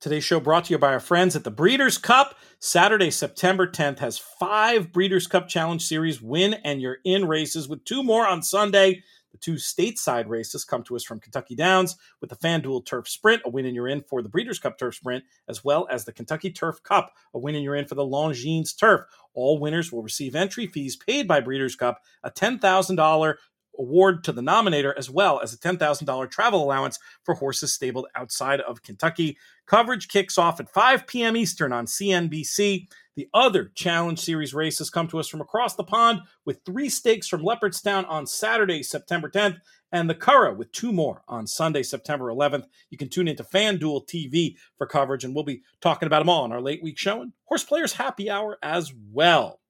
Today's show brought to you by our friends at the Breeders' Cup. Saturday, September 10th has five Breeders' Cup Challenge Series win and you're in races with two more on Sunday. The two stateside races come to us from Kentucky Downs with the FanDuel Turf Sprint, a win and you're in for the Breeders' Cup Turf Sprint, as well as the Kentucky Turf Cup, a win and you're in for the Longines Turf. All winners will receive entry fees paid by Breeders' Cup, a $10,000 award to the nominator, as well as a $10,000 travel allowance for horses stabled outside of Kentucky. Coverage kicks off at 5 p.m. Eastern on CNBC. The other Challenge Series races come to us from across the pond with three stakes from Leopardstown on Saturday, September 10th, and the Curragh with two more on Sunday, September 11th. You can tune into FanDuel TV for coverage, and we'll be talking about them all on our late week show and Horse Players Happy Hour as well.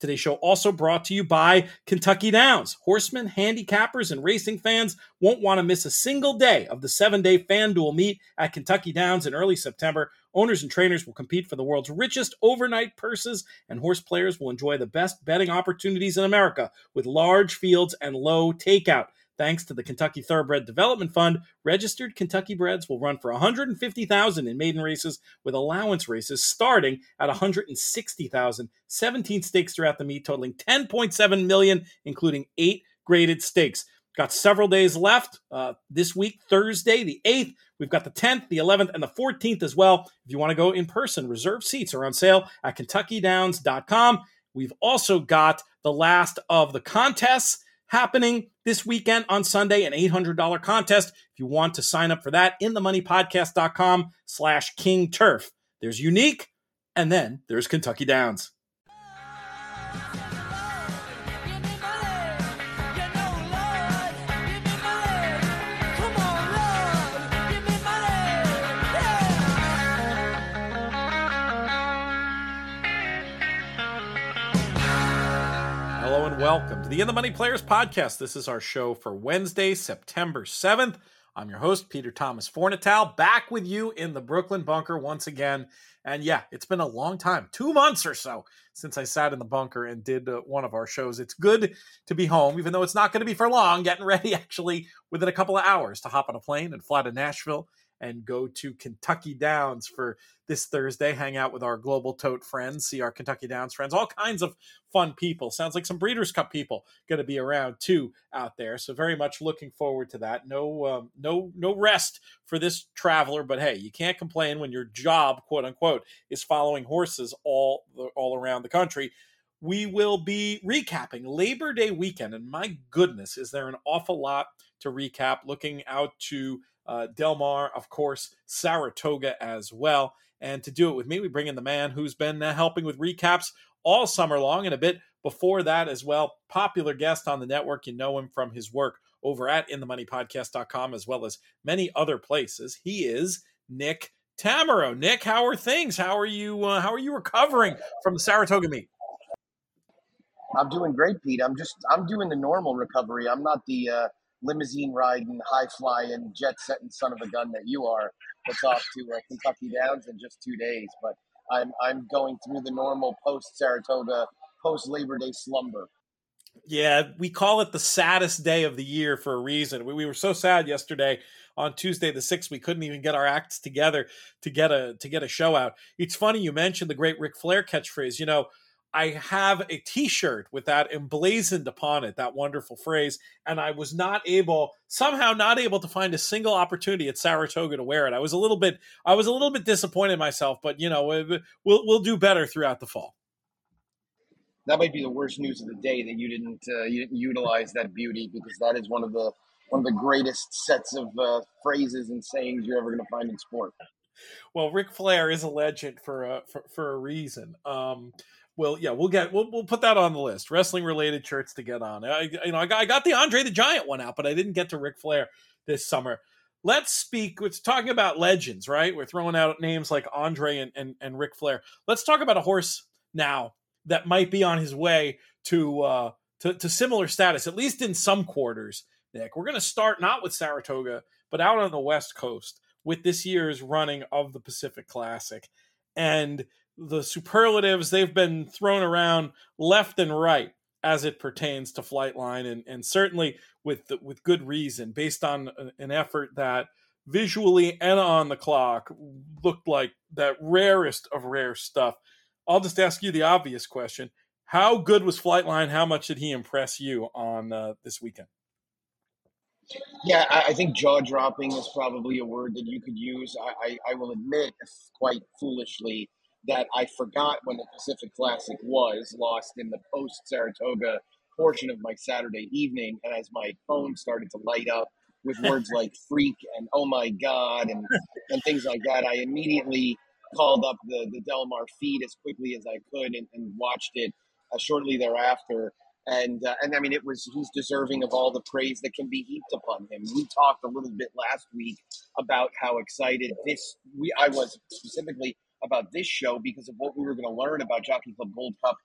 Today's show also brought to you by Kentucky Downs. Horsemen, handicappers, and racing fans won't want to miss a single day of the seven day FanDuel meet at Kentucky Downs in early September. Owners and trainers will compete for the world's richest overnight purses, and horse players will enjoy the best betting opportunities in America with large fields and low takeout. Thanks to the Kentucky Thoroughbred Development Fund, registered Kentucky breds will run for 150,000 in maiden races with allowance races starting at 160,000. 17 stakes throughout the meet totaling 10.7 million including 8 graded stakes. Got several days left uh, this week, Thursday, the 8th. We've got the 10th, the 11th, and the 14th as well. If you want to go in person, reserve seats are on sale at KentuckyDowns.com. We've also got the last of the contests happening this weekend on Sunday, an $800 contest. If you want to sign up for that, in the moneypodcast.com slash king turf. There's unique, and then there's Kentucky Downs. Hello and welcome to the In the Money Players podcast. This is our show for Wednesday, September 7th. I'm your host, Peter Thomas Fornatale, back with you in the Brooklyn bunker once again. And yeah, it's been a long time, two months or so, since I sat in the bunker and did uh, one of our shows. It's good to be home, even though it's not going to be for long, getting ready actually within a couple of hours to hop on a plane and fly to Nashville and go to Kentucky Downs for this Thursday, hang out with our Global Tote friends, see our Kentucky Downs friends, all kinds of fun people. Sounds like some Breeders' Cup people going to be around too out there. So very much looking forward to that. No, um, no, no rest for this traveler, but hey, you can't complain when your job, quote unquote, is following horses all all around the country we will be recapping Labor Day weekend. And my goodness, is there an awful lot to recap? Looking out to uh, Del Mar, of course, Saratoga as well. And to do it with me, we bring in the man who's been uh, helping with recaps all summer long and a bit before that as well. Popular guest on the network. You know him from his work over at inthemoneypodcast.com as well as many other places. He is Nick Tammaro. Nick, how are things? How are you? Uh, how are you recovering from the Saratoga meet? I'm doing great, Pete. I'm just I'm doing the normal recovery. I'm not the uh, limousine riding, high flying, jet setting son of a gun that you are. That's off to uh, Kentucky Downs in just two days. But I'm I'm going through the normal post Saratoga, post Labor Day slumber. Yeah, we call it the saddest day of the year for a reason. We, we were so sad yesterday on Tuesday the sixth. We couldn't even get our acts together to get a to get a show out. It's funny you mentioned the great Ric Flair catchphrase. You know, I have a T-shirt with that emblazoned upon it, that wonderful phrase, and I was not able, somehow, not able to find a single opportunity at Saratoga to wear it. I was a little bit, I was a little bit disappointed myself, but you know, we'll we'll do better throughout the fall. That might be the worst news of the day that you didn't uh, you didn't utilize that beauty because that is one of the one of the greatest sets of uh, phrases and sayings you're ever going to find in sport. Well, Ric Flair is a legend for a for, for a reason. Um, well, yeah, we'll get we'll, we'll put that on the list. Wrestling related shirts to get on. I you know I got, I got the Andre the Giant one out, but I didn't get to Ric Flair this summer. Let's speak. It's talking about legends, right? We're throwing out names like Andre and and, and Ric Flair. Let's talk about a horse now that might be on his way to uh to, to similar status, at least in some quarters. Nick, we're going to start not with Saratoga, but out on the West Coast with this year's running of the Pacific Classic, and the superlatives they've been thrown around left and right as it pertains to Flightline, and, and certainly with the, with good reason, based on an effort that visually and on the clock looked like that rarest of rare stuff. I'll just ask you the obvious question: How good was Flightline? How much did he impress you on uh, this weekend? Yeah, I, think jaw dropping is probably a word that you could use. I, I, I will admit, quite foolishly, that I forgot when the Pacific Classic was lost in the post Saratoga portion of my Saturday evening. And as my phone started to light up with words like freak and oh my God and, and things like that, I immediately called up the, the Del Mar feed as quickly as I could and, and watched it uh, shortly thereafter. And, uh, and I mean, it was, he's deserving of all the praise that can be heaped upon him. We talked a little bit last week about how excited this, we, I was specifically about this show because of what we were going to learn about Jockey Club Gold Cup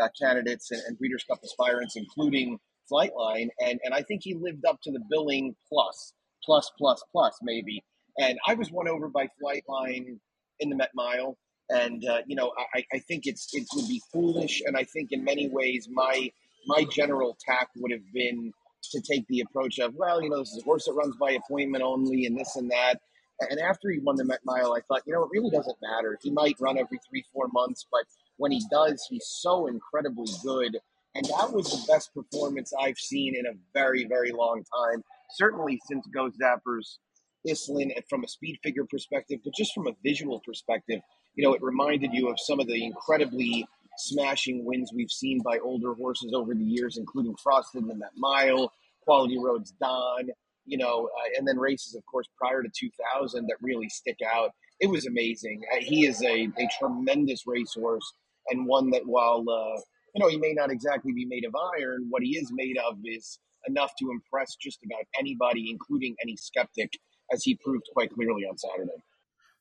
uh, candidates and, and Breeders' Cup aspirants, including Flightline. And, and I think he lived up to the billing plus, plus, plus, plus, maybe. And I was won over by Flightline in the Met Mile. And, uh, you know, I, I think it's it would be foolish. And I think in many ways, my my general tack would have been to take the approach of, well, you know, this is a horse that runs by appointment only and this and that. And after he won the Met Mile, I thought, you know, it really doesn't matter. He might run every three, four months, but when he does, he's so incredibly good. And that was the best performance I've seen in a very, very long time. Certainly since Ghost Zapper's Iselin from a speed figure perspective, but just from a visual perspective, you know, it reminded you of some of the incredibly smashing wins we've seen by older horses over the years, including Frosted in that mile, Quality Road's Donn, you know, uh, and then races, of course, prior to 2000 that really stick out. It was amazing. Uh, he is a, a tremendous racehorse and one that while, uh, you know, he may not exactly be made of iron, what he is made of is enough to impress just about anybody, including any skeptic, as he proved quite clearly on Saturday.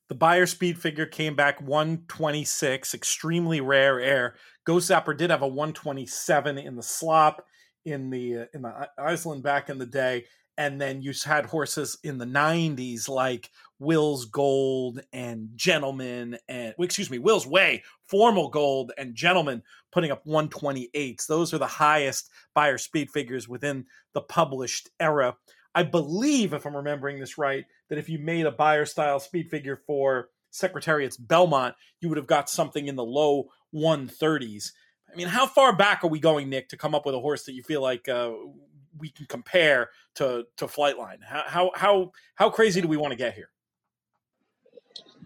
The Beyer speed figure came back 126, extremely rare air. Ghost Zapper did have a 127 in the slop in the uh, in the Iselin back in the day, and then you had horses in the 90s like Will's Gold and Gentlemen and excuse me, Will's Way, Formal Gold and Gentlemen putting up 128s. Those are the highest Beyer speed figures within the published era. I believe, if I'm remembering this right, that if you made a Beyer style speed figure for Secretariat's Belmont, you would have got something in the low 130s. I mean, how far back are we going, Nick, to come up with a horse that you feel like uh, we can compare to to Flightline? How how how how crazy do we want to get here?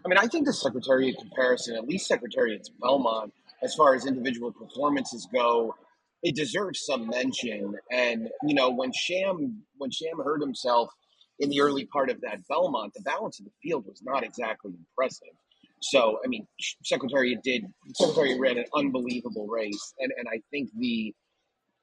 I mean, I think the Secretariat comparison, at least secretary, Secretariat's Belmont, as far as individual performances go, it deserves some mention. And you know, when Sham when Sham hurt himself in the early part of that Belmont, the balance of the field was not exactly impressive. So, I mean, Secretariat did Secretariat ran an unbelievable race, and and I think the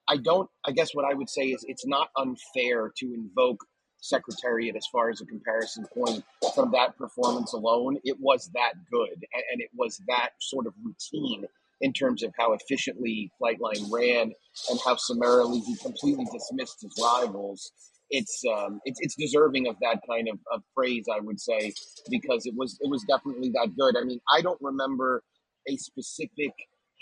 I don't. I guess what I would say is it's not unfair to invoke Secretariat as far as a comparison point from that performance alone. It was that good, and, and it was that sort of routine in terms of how efficiently Flightline ran and how summarily he completely dismissed his rivals. It's um, it's, it's deserving of that kind of, of praise, I would say, because it was it was definitely that good. I mean, I don't remember a specific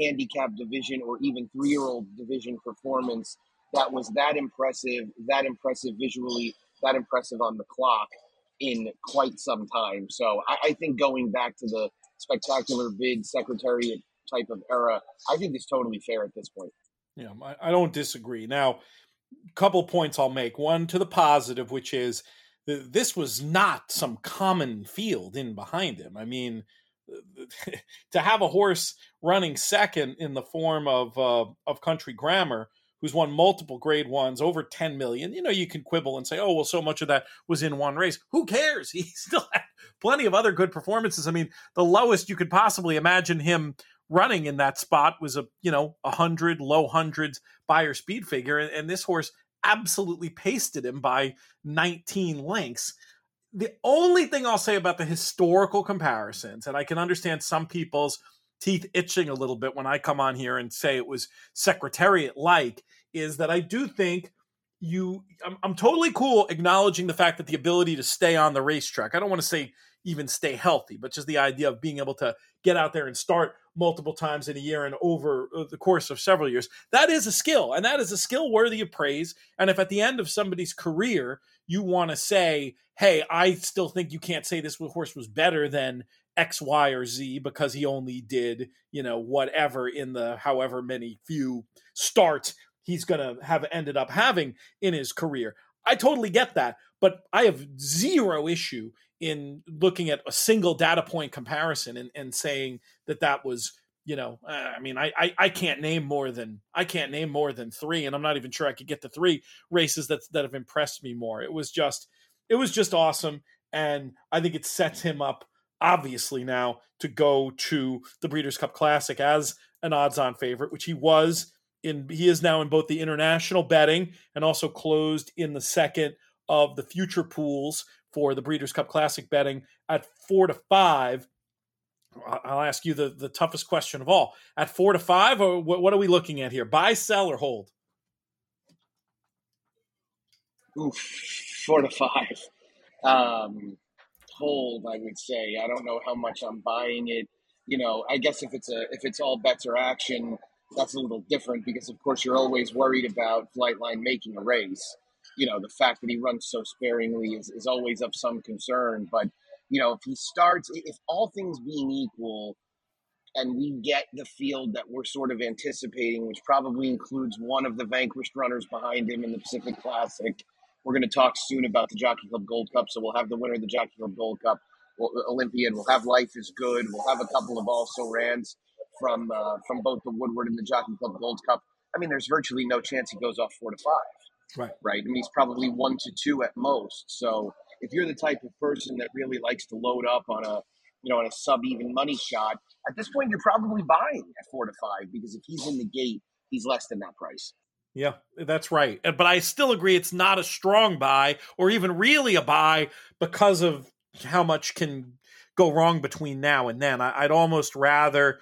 handicap division or even three year old division performance that was that impressive, that impressive visually, that impressive on the clock in quite some time. So I, I think going back to the spectacular bid secretariat type of era, I think is totally fair at this point. Yeah, I, I don't disagree. Now, a couple points I'll make. One to the positive, which is this was not some common field in behind him. I mean, to have a horse running second in the form of uh, of Country Grammar, who's won multiple Grade Ones, over ten million. You know, you can quibble and say, "Oh, well, so much of that was in one race." Who cares? He still had plenty of other good performances. I mean, the lowest you could possibly imagine him running in that spot was a you know a hundred low hundreds Beyer speed figure, and, and this horse absolutely pasted him by 19 lengths. The only thing I'll say about the historical comparisons, and I can understand some people's teeth itching a little bit when I come on here and say it was secretariat like, is that I do think you I'm, I'm, totally cool acknowledging the fact that the ability to stay on the racetrack i don't want to say even stay healthy, but just the idea of being able to get out there and start multiple times in a year and over uh, the course of several years. That is a skill, and that is a skill worthy of praise. And if at the end of somebody's career you want to say, "Hey, I still think you can't say this horse was better than X, Y, or Z because he only did, you know, whatever in the however many few starts he's going to have ended up having in his career." I totally get that, but I have zero issue in looking at a single data point comparison and, and saying that that was you know uh, i mean I, I, I can't name more than i can't name more than three and i'm not even sure i could get the three races that that have impressed me more. It was just it was just awesome and i think it sets him up obviously now to go to the breeders cup classic as an odds on favorite which he was in he is now in both the international betting and also closed in the second of the future pools for the Breeders' Cup Classic betting at four to five. I'll ask you the, the toughest question of all. At four to five, or what, are we looking at here? Buy, sell, or hold? Oof, four to five. Um, hold, I would say. I don't know how much I'm buying it. You know, I guess if it's a if it's all bets or action, that's a little different because of course you're always worried about Flightline making a race you know, the fact that he runs so sparingly is, is always of some concern. But, you know, if he starts, if all things being equal, and we get the field that we're sort of anticipating, which probably includes one of the vanquished runners behind him in the Pacific Classic. We're going to talk soon about the Jockey Club Gold Cup, so we'll have the winner of the Jockey Club Gold Cup, Olympiad. We'll have Life is Good. We'll have a couple of also rans from uh, from both the Woodward and the Jockey Club Gold Cup. I mean, there's virtually no chance he goes off four to five. Right. Right. And he's probably one to two at most. So if you're the type of person that really likes to load up on a you know on a sub even money shot, at this point you're probably buying at four to five because if he's in the gate, he's less than that price. Yeah, that's right. But I still agree it's not a strong buy or even really a buy because of how much can go wrong between now and then. I'd almost rather,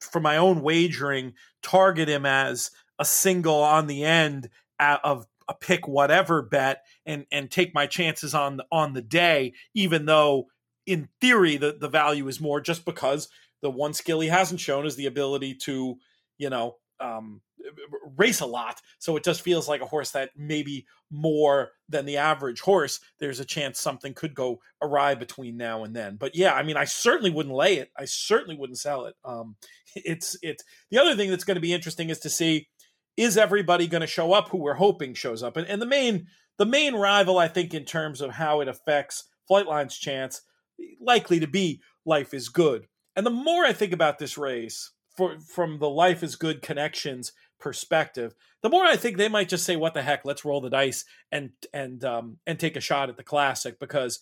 for my own wagering, target him as a single on the end of a pick whatever bet and and take my chances on the, on the day, even though in theory the, the value is more just because the one skill he hasn't shown is the ability to, you know, um, race a lot. So it just feels like a horse that maybe more than the average horse, there's a chance something could go awry between now and then. But yeah, I mean, I certainly wouldn't lay it. I certainly wouldn't sell it. Um, it's it's the other thing that's going to be interesting is to see is everybody going to show up who we're hoping shows up? And, and the main the main rival, I think, in terms of how it affects Flightline's chance, likely to be Life is Good. And the more I think about this race, for, from the Life is Good connections perspective, the more I think they might just say, "What the heck? Let's roll the dice and and um, and take a shot at the classic," because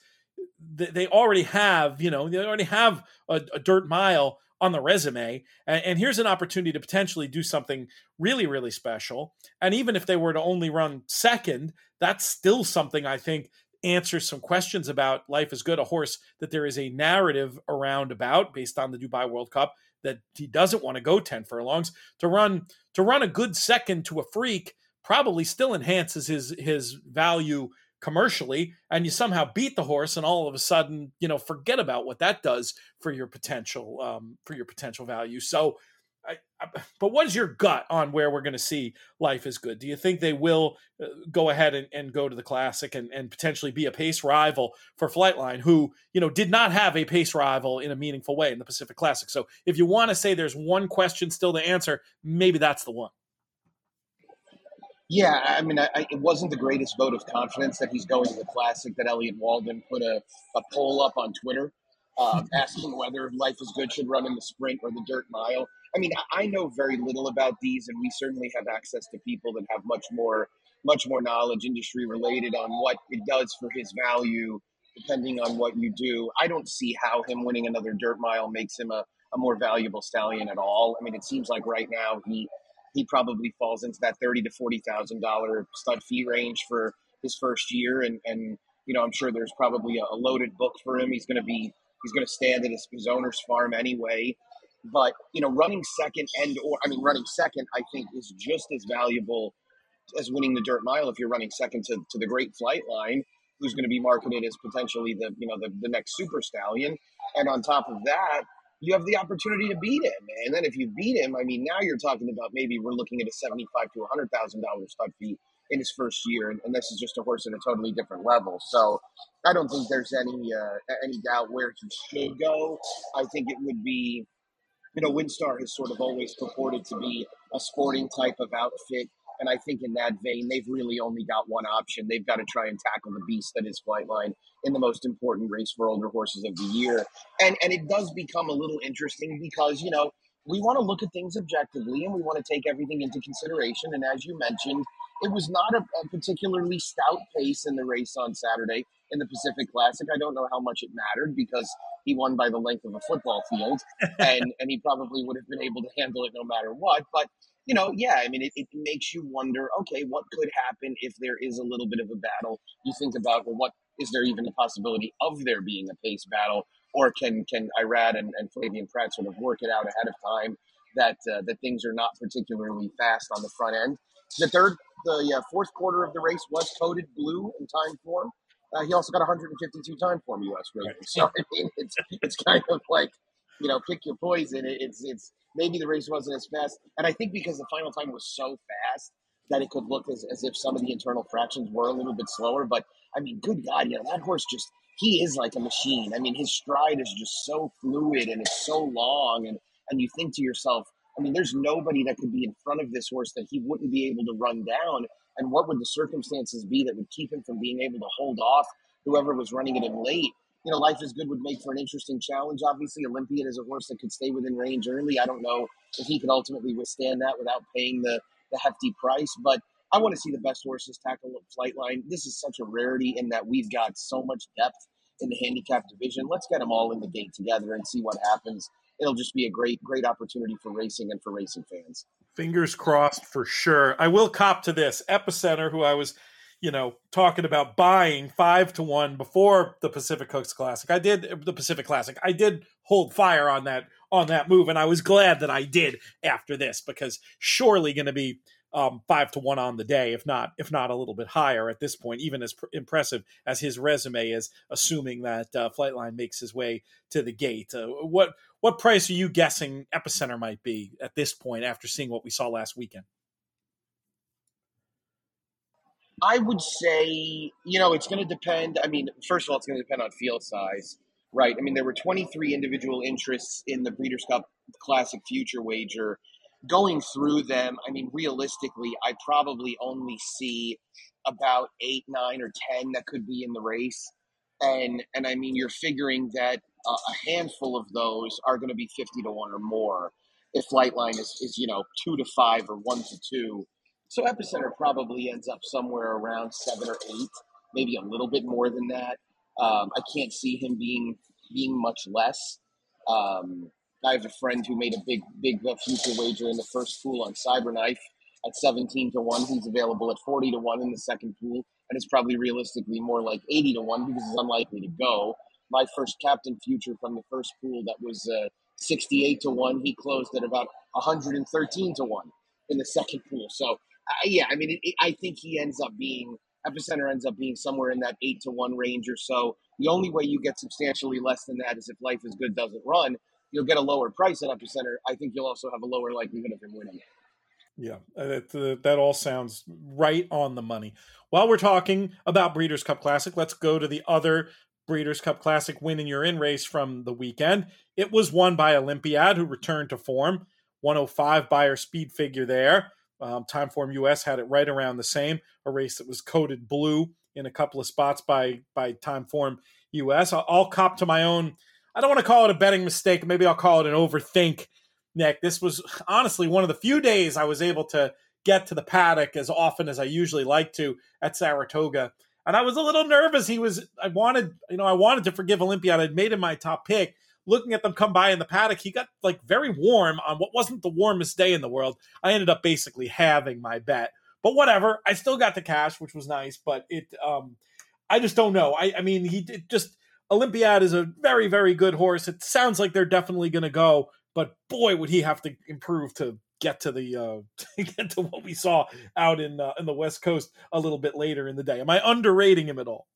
they already have, you know, they already have a, a dirt mile on the resume. And, and, here's an opportunity to potentially do something really, really special. And even if they were to only run second, that's still something I think answers some questions about life is good a horse that there is a narrative around about based on the dubai world cup that he doesn't want to go 10 furlongs to run to run a good second to a freak probably still enhances his his value commercially and you somehow beat the horse and all of a sudden you know forget about what that does for your potential um, for your potential value. So I, I, but what is your gut on where we're going to see life is good? Do you think they will uh, go ahead and, and, go to the classic and, and potentially be a pace rival for flightline who you know did not have a pace rival in a meaningful way in the pacific classic? So if you want to say there's one question still to answer maybe that's the one yeah, I mean, I, I, it wasn't the greatest vote of confidence that he's going to the Classic. That Elliott Walden put a, a poll up on Twitter uh, asking whether Life is Good should run in the sprint or the dirt mile. I mean, I know very little about these, and we certainly have access to people that have much more, much more knowledge, industry related, on what it does for his value, depending on what you do. I don't see how him winning another dirt mile makes him a, a more valuable stallion at all. I mean, it seems like right now he he probably falls into that thirty to forty thousand dollar stud fee range for his first year, and and you know I'm sure there's probably a, loaded book for him. He's going to be he's going to stand at his, his owner's farm anyway. But you know, running second and or I mean, running second, I think is just as valuable as winning the dirt mile if you're running second to, to the great Flightline. who's going to be marketed as potentially the you know the, the next super stallion. And on top of that, you have the opportunity to beat him. And then if you beat him, I mean, now you're talking about maybe we're looking at a seventy-five to hundred thousand dollars stud fee in his first year, and, and, this is just a horse at a totally different level. So I don't think there's any uh, any doubt where he should go. I think it would be, you know, WinStar has sort of always purported to be a sporting type of outfit. And I think in that vein, they've really only got one option. They've got to try and tackle the beast that is Flightline in the most important race for older horses of the year. And and it does become a little interesting because, you know, we want to look at things objectively and we want to take everything into consideration. And as you mentioned, it was not a, a, particularly stout pace in the race on Saturday in the Pacific Classic. I don't know how much it mattered because he won by the length of a football field, and and he probably would have been able to handle it no matter what. But you know, yeah, I mean, it, it makes you wonder. Okay, what could happen if there is a little bit of a battle? You think about well, what is there even a possibility of there being a pace battle, or can can Irad and, and Flavien Prat sort of work it out ahead of time? That, uh, that things are not particularly fast on the front end. The third the uh, fourth quarter of the race was coded blue in Timeform. Uh, he also got 152 Timeform U.S. ratings. So I mean, it's it's kind of like you know, pick your poison. It's it's maybe the race wasn't as fast, and I think because the final time was so fast that it could look as, as if some of the internal fractions were a little bit slower. But I mean, good God, you know that horse just he is like a machine. I mean, his stride is just so fluid and it's so long, and and you think to yourself, I mean, there's nobody that could be in front of this horse that he wouldn't be able to run down. And what would the circumstances be that would keep him from being able to hold off whoever was running it in late? You know, Life is Good would make for an interesting challenge. Obviously, Olympiad is a horse that could stay within range early. I don't know if he could ultimately withstand that without paying the, the hefty price, but I want to see the best horses tackle Flightline. This is such a rarity in that we've got so much depth in the handicap division. Let's get them all in the gate together and see what happens it'll just be a great, great opportunity for racing and for racing fans. Fingers crossed for sure. I will cop to this Epicenter, who I was, you know, talking about buying five to one before the Pacific Hooks Classic. I did the Pacific Classic. I did hold fire on that on that move, and I was glad that I did after this because surely going to be um, five to one on the day, if not if not a little bit higher at this point. Even as pr- impressive as his resume is, assuming that uh, Flightline makes his way to the gate. Uh, what what price are you guessing Epicenter might be at this point after seeing what we saw last weekend? I would say, you know, it's going to depend. I mean, first of all, it's going to depend on field size, right? I mean, there were 23 individual interests in the Breeders' Cup Classic Future Wager going through them, I mean, realistically, I probably only see about eight, nine, or ten that could be in the race, and and I mean, you're figuring that a handful of those are going to be fifty to one or more. If Flightline is is you know two to five or one to two, so Epicenter probably ends up somewhere around seven or eight, maybe a little bit more than that. Um, I can't see him being being much less. Um, I have a friend who made a big, big uh, future wager in the first pool on Cyberknife at 17 to 1. He's available at 40 to 1 in the second pool, and it's probably realistically more like 80 to 1 because he's unlikely to go. My first captain future from the first pool that was uh, 68 to 1, he closed at about 113 to 1 in the second pool. So, uh, yeah, I mean, it, it, I think he ends up being, Epicenter ends up being somewhere in that 8 to 1 range or so. The only way you get substantially less than that is if Life is Good doesn't run you'll get a lower price at Epicenter. I think you'll also have a lower likelihood of him winning. Yeah, that, uh, that all sounds right on the money. While we're talking about Breeders' Cup Classic, let's go to the other Breeders' Cup Classic win in your in race from the weekend. It was won by Olympiad, who returned to form. 105 Beyer speed figure there. Um, Timeform US had it right around the same. A race that was coded blue in a couple of spots by by Timeform US. I'll, I'll cop to my own I don't want to call it a betting mistake. Maybe I'll call it an overthink, Nick. This was honestly one of the few days I was able to get to the paddock as often as I usually like to at Saratoga. And I was a little nervous. He was, I wanted, you know, I wanted to forgive Olympiad. I'd made him my top pick. Looking at them come by in the paddock, he got like very warm on what wasn't the warmest day in the world. I ended up basically having my bet. But whatever, I still got the cash, which was nice. But it, um, I just don't know. I, I mean, he just Olympiad is a very, very good horse. It sounds like they're definitely going to go, but boy, would he have to improve to get to the uh, to get to what we saw out in uh, in the West Coast a little bit later in the day. Am I underrating him at all?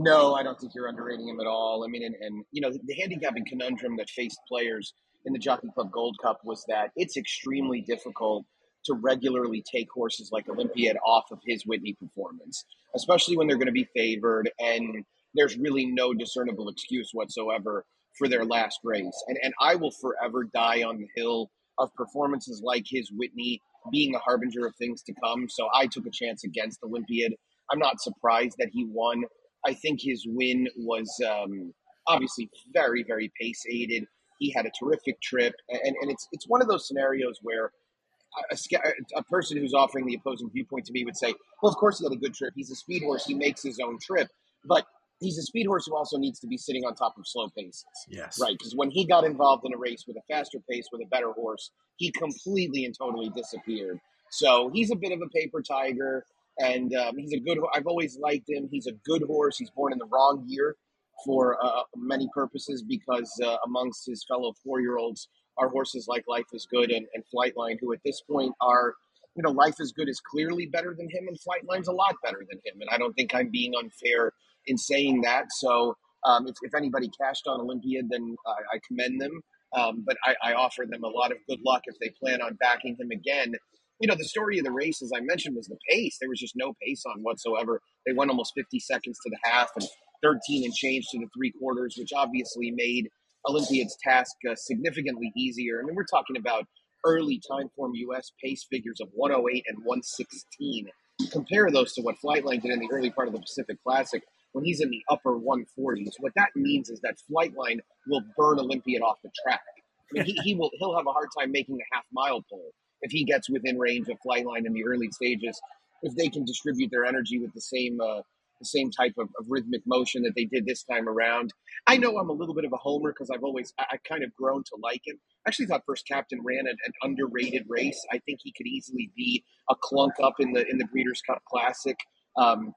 No, I don't think you're underrating him at all. I mean, and, and you know, the handicapping conundrum that faced players in the Jockey Club Gold Cup was that it's extremely difficult to regularly take horses like Olympiad off of his Whitney performance, especially when they're going to be favored and there's really no discernible excuse whatsoever for their last race. And and I will forever die on the hill of performances like his Whitney being a harbinger of things to come. So I took a chance against Olympiad. I'm not surprised that he won. I think his win was um, obviously very, very pace aided. He had a terrific trip, and, and it's it's one of those scenarios where a, a, person who's offering the opposing viewpoint to me would say, "Well, of course he had a good trip. He's a speed horse. He makes his own trip." But he's a speed horse who also needs to be sitting on top of slow paces. Yes. Right. Because when he got involved in a race with a faster pace with a better horse, he completely and totally disappeared. So he's a bit of a paper tiger, and um, he's a good. I've always liked him. He's a good horse. He's born in the wrong year for uh, many purposes because uh, amongst his fellow four-year-olds are horses like Life is Good and, and Flightline, who at this point are you know, Life is Good is clearly better than him, and Flightline's a lot better than him. And I don't think I'm being unfair in saying that. So um, if, if, anybody cashed on Olympiad, then I, I commend them. Um, but I, I, offer them a lot of good luck if they plan on backing him again. You know, the story of the race, as I mentioned, was the pace. There was just no pace on whatsoever. They went almost 50 seconds to the half and 13 and change to the three quarters, which obviously made Olympiad's task uh, significantly easier. I mean, we're talking about early Timeform US pace figures of 108 and 116. Compare those to what Flightline did in the early part of the Pacific Classic when he's in the upper 140s. What that means is that Flightline will burn Olympiad off the track. I mean, he, he will he'll have a hard time making the half mile pole if he gets within range of Flightline in the early stages. If they can distribute their energy with the same uh, the same type of, of, rhythmic motion that they did this time around. I know I'm a little bit of a homer because I've always I, kind of grown to like him. I actually thought First Captain ran an, an, underrated race. I think he could easily be a clunk up in the in the Breeders' Cup Classic. Um,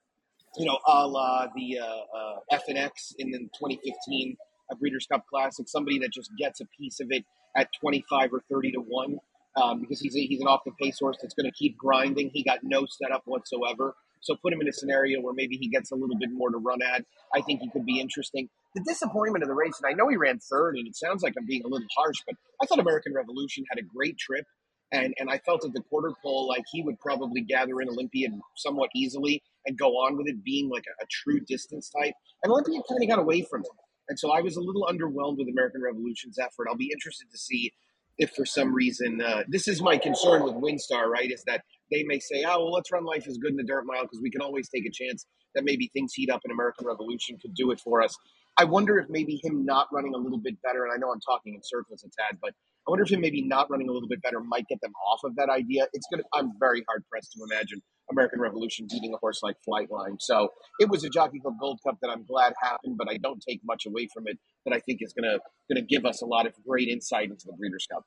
you know, a la the uh, uh, Effinex in the 2015 uh, Breeders' Cup Classic. Somebody that just gets a piece of it at 25 or 30 to one. Um, because he's a, he's an off the pace horse that's going to keep grinding. He got no setup whatsoever. So put him in a scenario where maybe he gets a little bit more to run at. I think he could be interesting. The disappointment of the race, and I know he ran third, and it sounds like I'm being a little harsh, but I thought American Revolution had a great trip. And, and I felt at the quarter pole like he would probably gather in Olympiad somewhat easily and go on with it, being like a, a true distance type. And Olympiad kind of got away from him. And so I was a little underwhelmed with American Revolution's effort. I'll be interested to see if for some reason uh, this is my concern with WinStar, right? Is that they may say, oh, well, let's run Life is Good in the dirt mile because we can always take a chance that maybe things heat up and American Revolution could do it for us. I wonder if maybe him not running a little bit better, and I know I'm talking in circles a tad, but I wonder if him maybe not running a little bit better might get them off of that idea. It's gonna. I'm very hard pressed to imagine American Revolution beating a horse like Flightline. So it was a Jockey Club Gold Cup that I'm glad happened, but I don't take much away from it. That I think is gonna gonna give us a lot of great insight into the Breeders' Cup.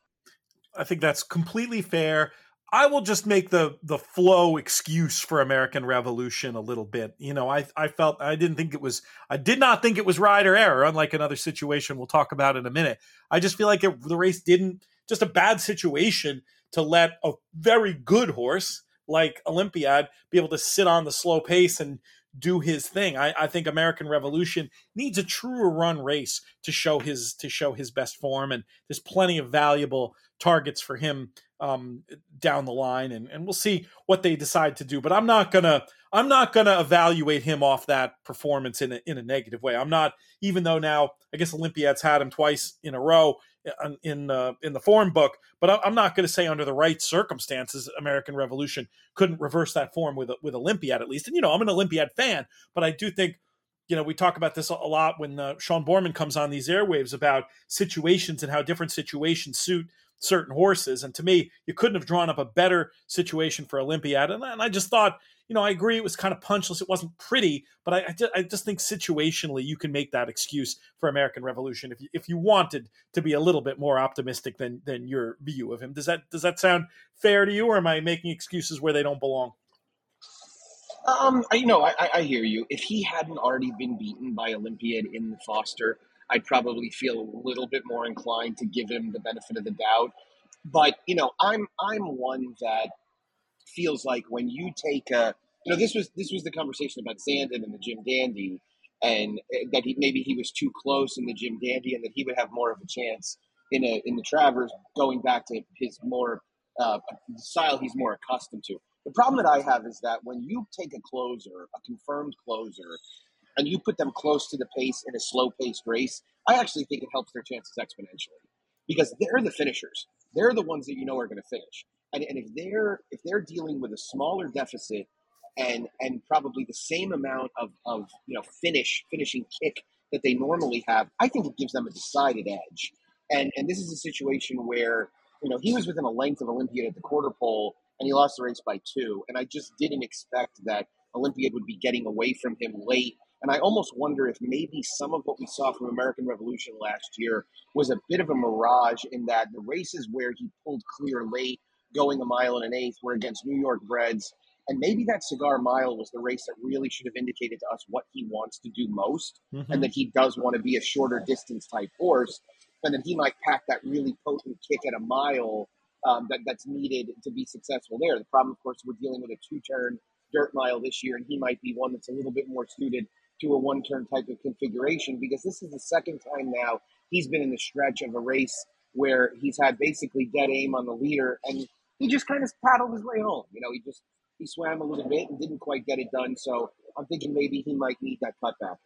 I think that's completely fair. I will just make the the flow excuse for American Revolution a little bit. You know, I I felt I didn't think it was I did not think it was ride or error. Unlike another situation we'll talk about in a minute. I just feel like it, the race didn't just a bad situation to let a very good horse like Olympiad be able to sit on the slow pace and do his thing. I, I think American Revolution needs a truer run race to show his to show his best form, and there's plenty of valuable targets for him um, down the line, and, and we'll see what they decide to do. But I'm not gonna I'm not gonna evaluate him off that performance in a, in a negative way. I'm not, even though now I guess Olympiad's had him twice in a row in uh, in the form book, but I'm not going to say under the right circumstances, American Revolution couldn't reverse that form with with Olympiad at least. And you know, I'm an Olympiad fan, but I do think you know, we talk about this a lot when uh, Sean Borman comes on these airwaves about situations and how different situations suit certain horses. And to me, you couldn't have drawn up a better situation for Olympiad. And, and I just thought, you know, I agree it was kind of punchless. It wasn't pretty, but I, I, just, I, just, think situationally you can make that excuse for American Revolution if you, if you wanted to be a little bit more optimistic than than your view of him. Does that does that sound fair to you, or am I making excuses where they don't belong? Um, you know, I, I hear you. If he hadn't already been beaten by Olympiad in the Foster, I'd probably feel a little bit more inclined to give him the benefit of the doubt. But you know, I'm I'm one that feels like when you take a you know this was this was the conversation about Zandon and the Jim Dandy, and uh, that he maybe he was too close in the Jim Dandy, and that he would have more of a chance in a in the Travers, going back to his more uh, style he's more accustomed to. The problem that I have is that when you take a closer, a confirmed closer, and you put them close to the pace in a slow paced race, I actually think it helps their chances exponentially because they're the finishers. They're the ones that you know are going to finish. And, and if they're if they're dealing with a smaller deficit and and probably the same amount of, of you know finish finishing kick that they normally have, I think it gives them a decided edge. And and this is a situation where you know he was within a length of Olympiad at the quarter pole and he lost the race by two. And I just didn't expect that Olympiad would be getting away from him late and I almost wonder if maybe some of what we saw from American Revolution last year was a bit of a mirage in that the races where he pulled clear late, going a mile and an eighth, were against New York breds. And maybe that cigar mile was the race that really should have indicated to us what he wants to do most mm-hmm. and that he does want to be a shorter distance type horse. And that he might pack that really potent kick at a mile um, that, that's needed to be successful there. The problem, of course, we're dealing with a two turn dirt mile this year, and he might be one that's a little bit more suited to a one turn type of configuration because this is the second time now he's been in the stretch of a race where he's had basically dead aim on the leader and he just kind of paddled his way home. You know, he just he swam a little bit and didn't quite get it done. So I'm thinking maybe he might need that cutback.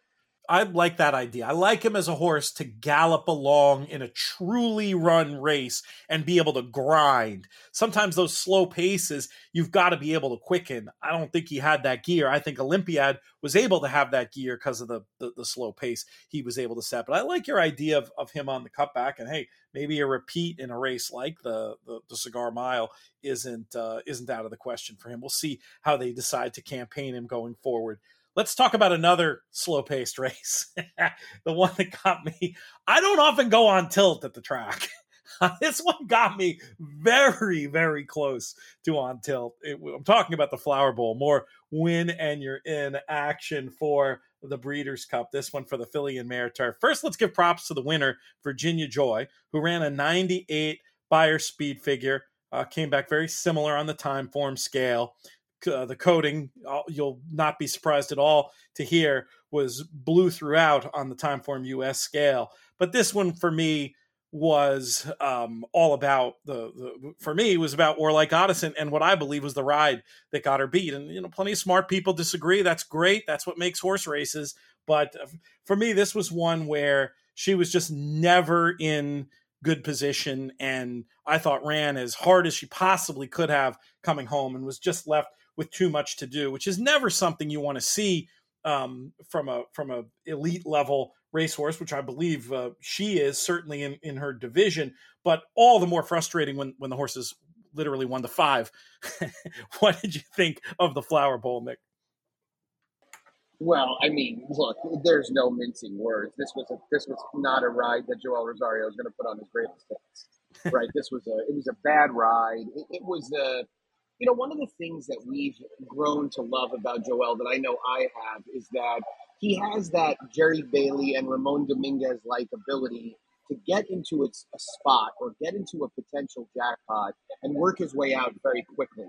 I like that idea. I like him as a horse to gallop along in a truly run race and be able to grind. Sometimes those slow paces, you've got to be able to quicken. I don't think he had that gear. I think Olympiad was able to have that gear because of the, the, the slow pace he was able to set. But I like your idea of, of him on the cutback. And hey, maybe a repeat in a race like the the, the Cigar Mile isn't uh, isn't out of the question for him. We'll see how they decide to campaign him going forward. Let's talk about another slow paced race. the one that got me. I don't often go on tilt at the track. this one got me very, very close to on tilt. It, I'm talking about the Flower Bowl, more win and you're in action for the Breeders' Cup. This one for the Filly and Mare Turf. First, let's give props to the winner, Virginia Joy, who ran a 98 Beyer speed figure. Uh, came back very similar on the Timeform scale uh, the coding, you'll not be surprised at all to hear, was blue throughout on the Timeform US scale. But this one for me was um, all about the, the, for me was about Warlike and, and what I believe was the ride that got her beat. And you know, plenty of smart people disagree. That's great. That's what makes horse races. But uh, for me, this was one where she was just never in good position and I thought ran as hard as she possibly could have coming home and was just left with too much to do, which is never something you want to see um, from a from a elite level racehorse, which I believe uh, she is certainly in, in her division. But all the more frustrating when when the horses literally one to five. what did you think of the Flower Bowl, Nick? Well, I mean, look, there's no mincing words. This was a this was not a ride that Joel Rosario was going to put on his greatest hits, right? this was a it was a bad ride. It, it was a you know, one of the things that we've grown to love about Joel that I know I have is that he has that Jerry Bailey and Ramon Dominguez like ability to get into a spot or get into a potential jackpot and work his way out very quickly.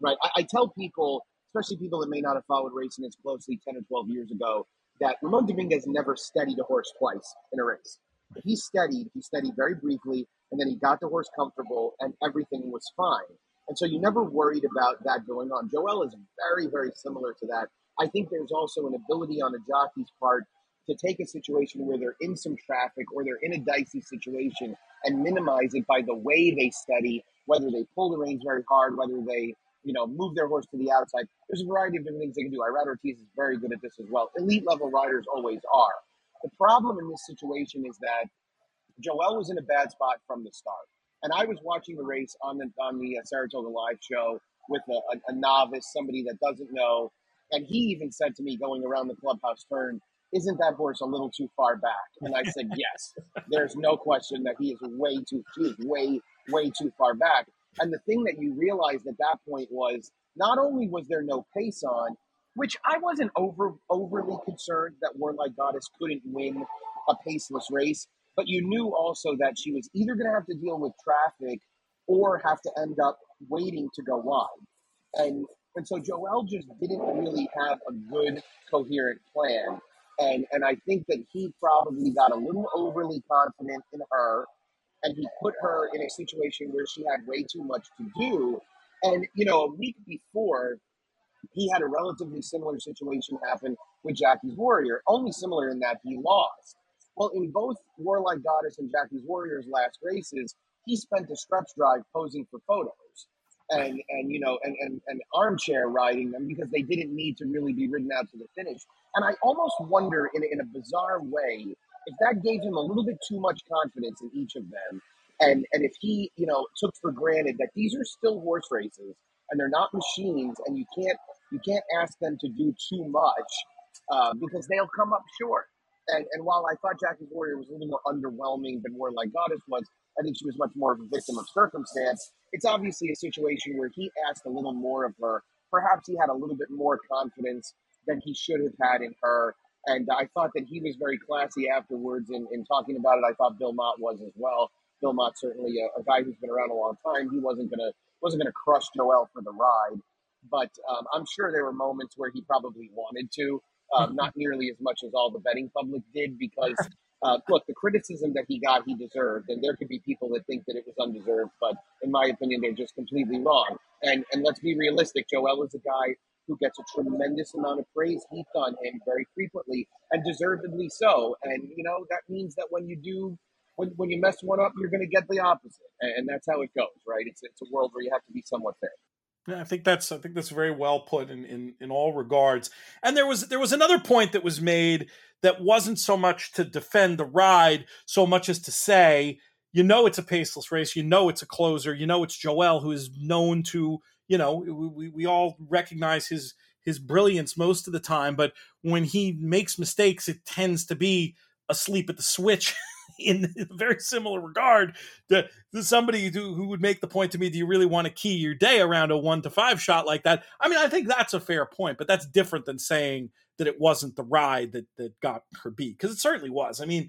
Right. I, I tell people, especially people that may not have followed racing as closely 10 or 12 years ago, that Ramon Dominguez never steadied a horse twice in a race. He steadied, he steadied very briefly, and then he got the horse comfortable, and everything was fine. And so you never worried about that going on. Joel is very, very similar to that. I think there's also an ability on a jockey's part to take a situation where they're in some traffic or they're in a dicey situation and minimize it by the way they study, whether they pull the reins very hard, whether they, you know, move their horse to the outside. There's a variety of different things they can do. Irad Ortiz is very good at this as well. Elite level riders always are. The problem in this situation is that Joel was in a bad spot from the start. And I was watching the race on the on the uh, Saratoga Live show with a, a, a novice, somebody that doesn't know, and he even said to me going around the clubhouse turn, "Isn't that horse a little too far back?" And I said, "Yes." There's no question that he is way too he is way way too far back. And the thing that you realized at that point was not only was there no pace on, which I wasn't over overly concerned that Warlike Goddess couldn't win a paceless race. But you knew also that she was either going to have to deal with traffic or have to end up waiting to go wide. And and so Joel just didn't really have a good coherent plan. And and I think that he probably got a little overly confident in her and he put her in a situation where she had way too much to do. And you know, a week before, he had a relatively similar situation happen with Jackie's Warrior, only similar in that he lost. Well, in both Warlike Goddess and Jackie's Warrior's last races, he spent a stretch drive posing for photos and and you know and, and and armchair riding them because they didn't need to really be ridden out to the finish. And I almost wonder in in a bizarre way if that gave him a little bit too much confidence in each of them, and and if he you know took for granted that these are still horse races and they're not machines, and you can't you can't ask them to do too much uh, because they'll come up short. And, and while I thought Jackie's Warrior was a little more underwhelming than Warlike Goddess was, I think she was much more of a victim of circumstance. It's obviously a situation where he asked a little more of her. Perhaps he had a little bit more confidence than he should have had in her. And I thought that he was very classy afterwards in, in talking about it. I thought Bill Mott was as well. Bill Mott certainly a, a guy who's been around a long time. He wasn't gonna wasn't gonna crush Joel for the ride, but um, I'm sure there were moments where he probably wanted to. Um, not nearly as much as all the betting public did, because uh, look, the criticism that he got, he deserved, and there could be people that think that it was undeserved, but in my opinion, they're just completely wrong. And and let's be realistic. Joel is a guy who gets a tremendous amount of praise heaped on him very frequently, and deservedly so. And you know that means that when you do, when, when you mess one up, you're going to get the opposite, and that's how it goes, right? It's it's a world where you have to be somewhat fair. Yeah, I think that's I think that's very well put in, in in all regards. And there was there was another point that was made that wasn't so much to defend the ride, so much as to say, you know, it's a paceless race, you know, it's a closer, you know, it's Joel who is known to, you know, we, we all recognize his his brilliance most of the time, but when he makes mistakes, it tends to be asleep at the switch. in a very similar regard to, to somebody who, who would make the point to me do you really want to key your day around a one to five shot like that i mean i think that's a fair point but that's different than saying that it wasn't the ride that that got her beat because it certainly was i mean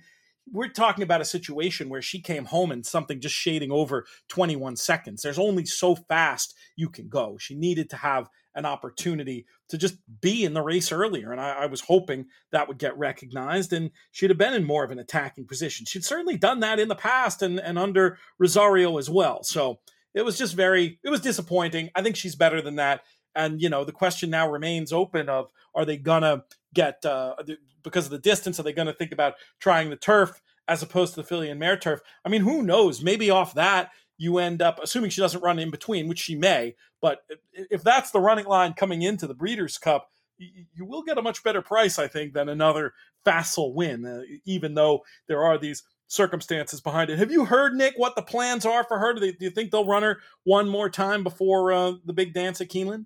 we're talking about a situation where she came home and something just shading over 21 seconds. There's only so fast you can go. She needed to have an opportunity to just be in the race earlier. And I, I, was hoping that would get recognized and she'd have been in more of an attacking position. She'd certainly done that in the past and, and under Rosario as well. So it was just very, it was disappointing. I think she's better than that. And, you know, the question now remains open of are they going to get, uh, because of the distance, are they going to think about trying the turf as opposed to the filly and mare turf? I mean, who knows? Maybe off that, you end up assuming she doesn't run in between, which she may. But if that's the running line coming into the Breeders' Cup, you will get a much better price, I think, than another facile win, uh, even though there are these circumstances behind it. Have you heard, Nick, what the plans are for her? Do, they, do you think they'll run her one more time before uh, the big dance at Keeneland?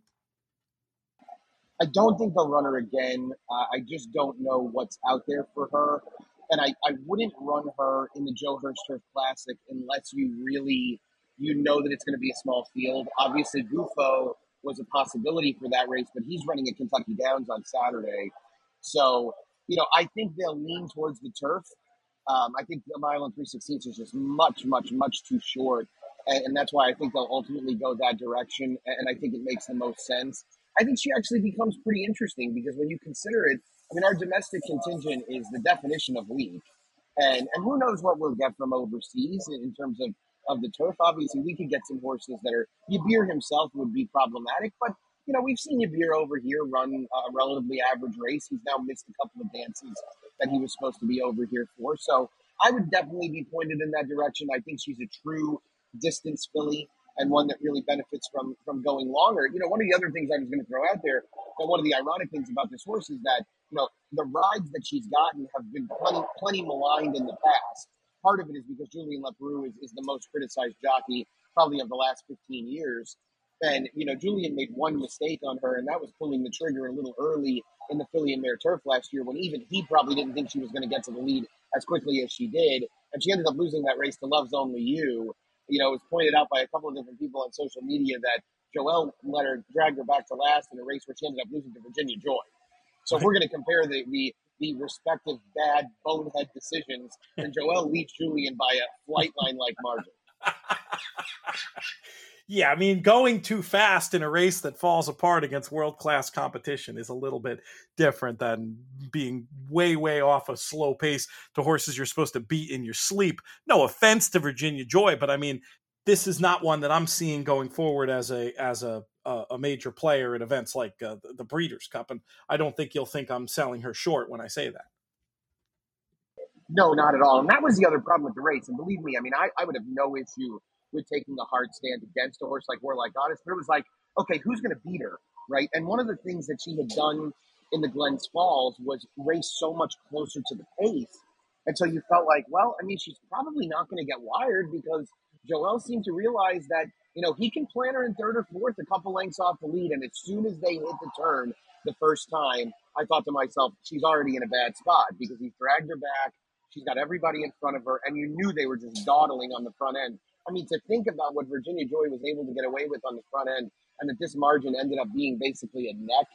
I don't think they'll run her again. Uh, I just don't know what's out there for her and I, I wouldn't run her in the Joe Hirsch Turf Classic unless you really you know that it's going to be a small field. Obviously, Gufo was a possibility for that race, but he's running at Kentucky Downs on Saturday. So, you know, I think they'll lean towards the turf. Um, I think the mile and three sixteenths is just much, much, much too short, and, and, that's why I think they'll ultimately go that direction. And I think it makes the most sense. I think she actually becomes pretty interesting because when you consider it, I mean, our domestic contingent is the definition of weak, and and who knows what we'll get from overseas in terms of of the turf. Obviously, we could get some horses that are Yibir himself would be problematic, but you know we've seen Yibir over here run a relatively average race. He's now missed a couple of dances that he was supposed to be over here for. So I would definitely be pointed in that direction. I think she's a true distance filly and one that really benefits from from going longer. You know, one of the other things I was going to throw out there, and one of the ironic things about this horse is that you know, the rides that she's gotten have been plenty, plenty maligned in the past. Part of it is because Julian Leparoux is, is the most criticized jockey probably of the last 15 years. And, you know, Julian made one mistake on her, and that was pulling the trigger a little early in the Filly and Mare Turf last year when even he probably didn't think she was going to get to the lead as quickly as she did. And she ended up losing that race to Love's Only You. You know, it was pointed out by a couple of different people on social media that Joel let her drag her back to last in a race where she ended up losing to Virginia Joy. So if we're going to compare the, the the respective bad bonehead decisions, and Joel leads Julian by a flight line like margin. yeah, I mean, going too fast in a race that falls apart against world class competition is a little bit different than being way, way off a slow pace to horses you're supposed to beat in your sleep. No offense to Virginia Joy, but I mean, this is not one that I'm seeing going forward as a as a a major player in events like uh, the Breeders' Cup, and I don't think you'll think I'm selling her short when I say that. No, not at all. And that was the other problem with the race. And believe me, I mean, I, I would have no issue with taking a hard stand against a horse like Warlike Goddess, but it was like, okay, who's going to beat her, right? And one of the things that she had done in the Glens Falls was race so much closer to the pace. And so you felt like, well, I mean, she's probably not going to get wired because Joel seemed to realize that, you know, he can plan her in third or fourth, a couple lengths off the lead. And as soon as they hit the turn the first time, I thought to myself, she's already in a bad spot because he dragged her back. She's got everybody in front of her, and you knew they were just dawdling on the front end. I mean, to think about what Virginia Joy was able to get away with on the front end, and that this margin ended up being basically a neck.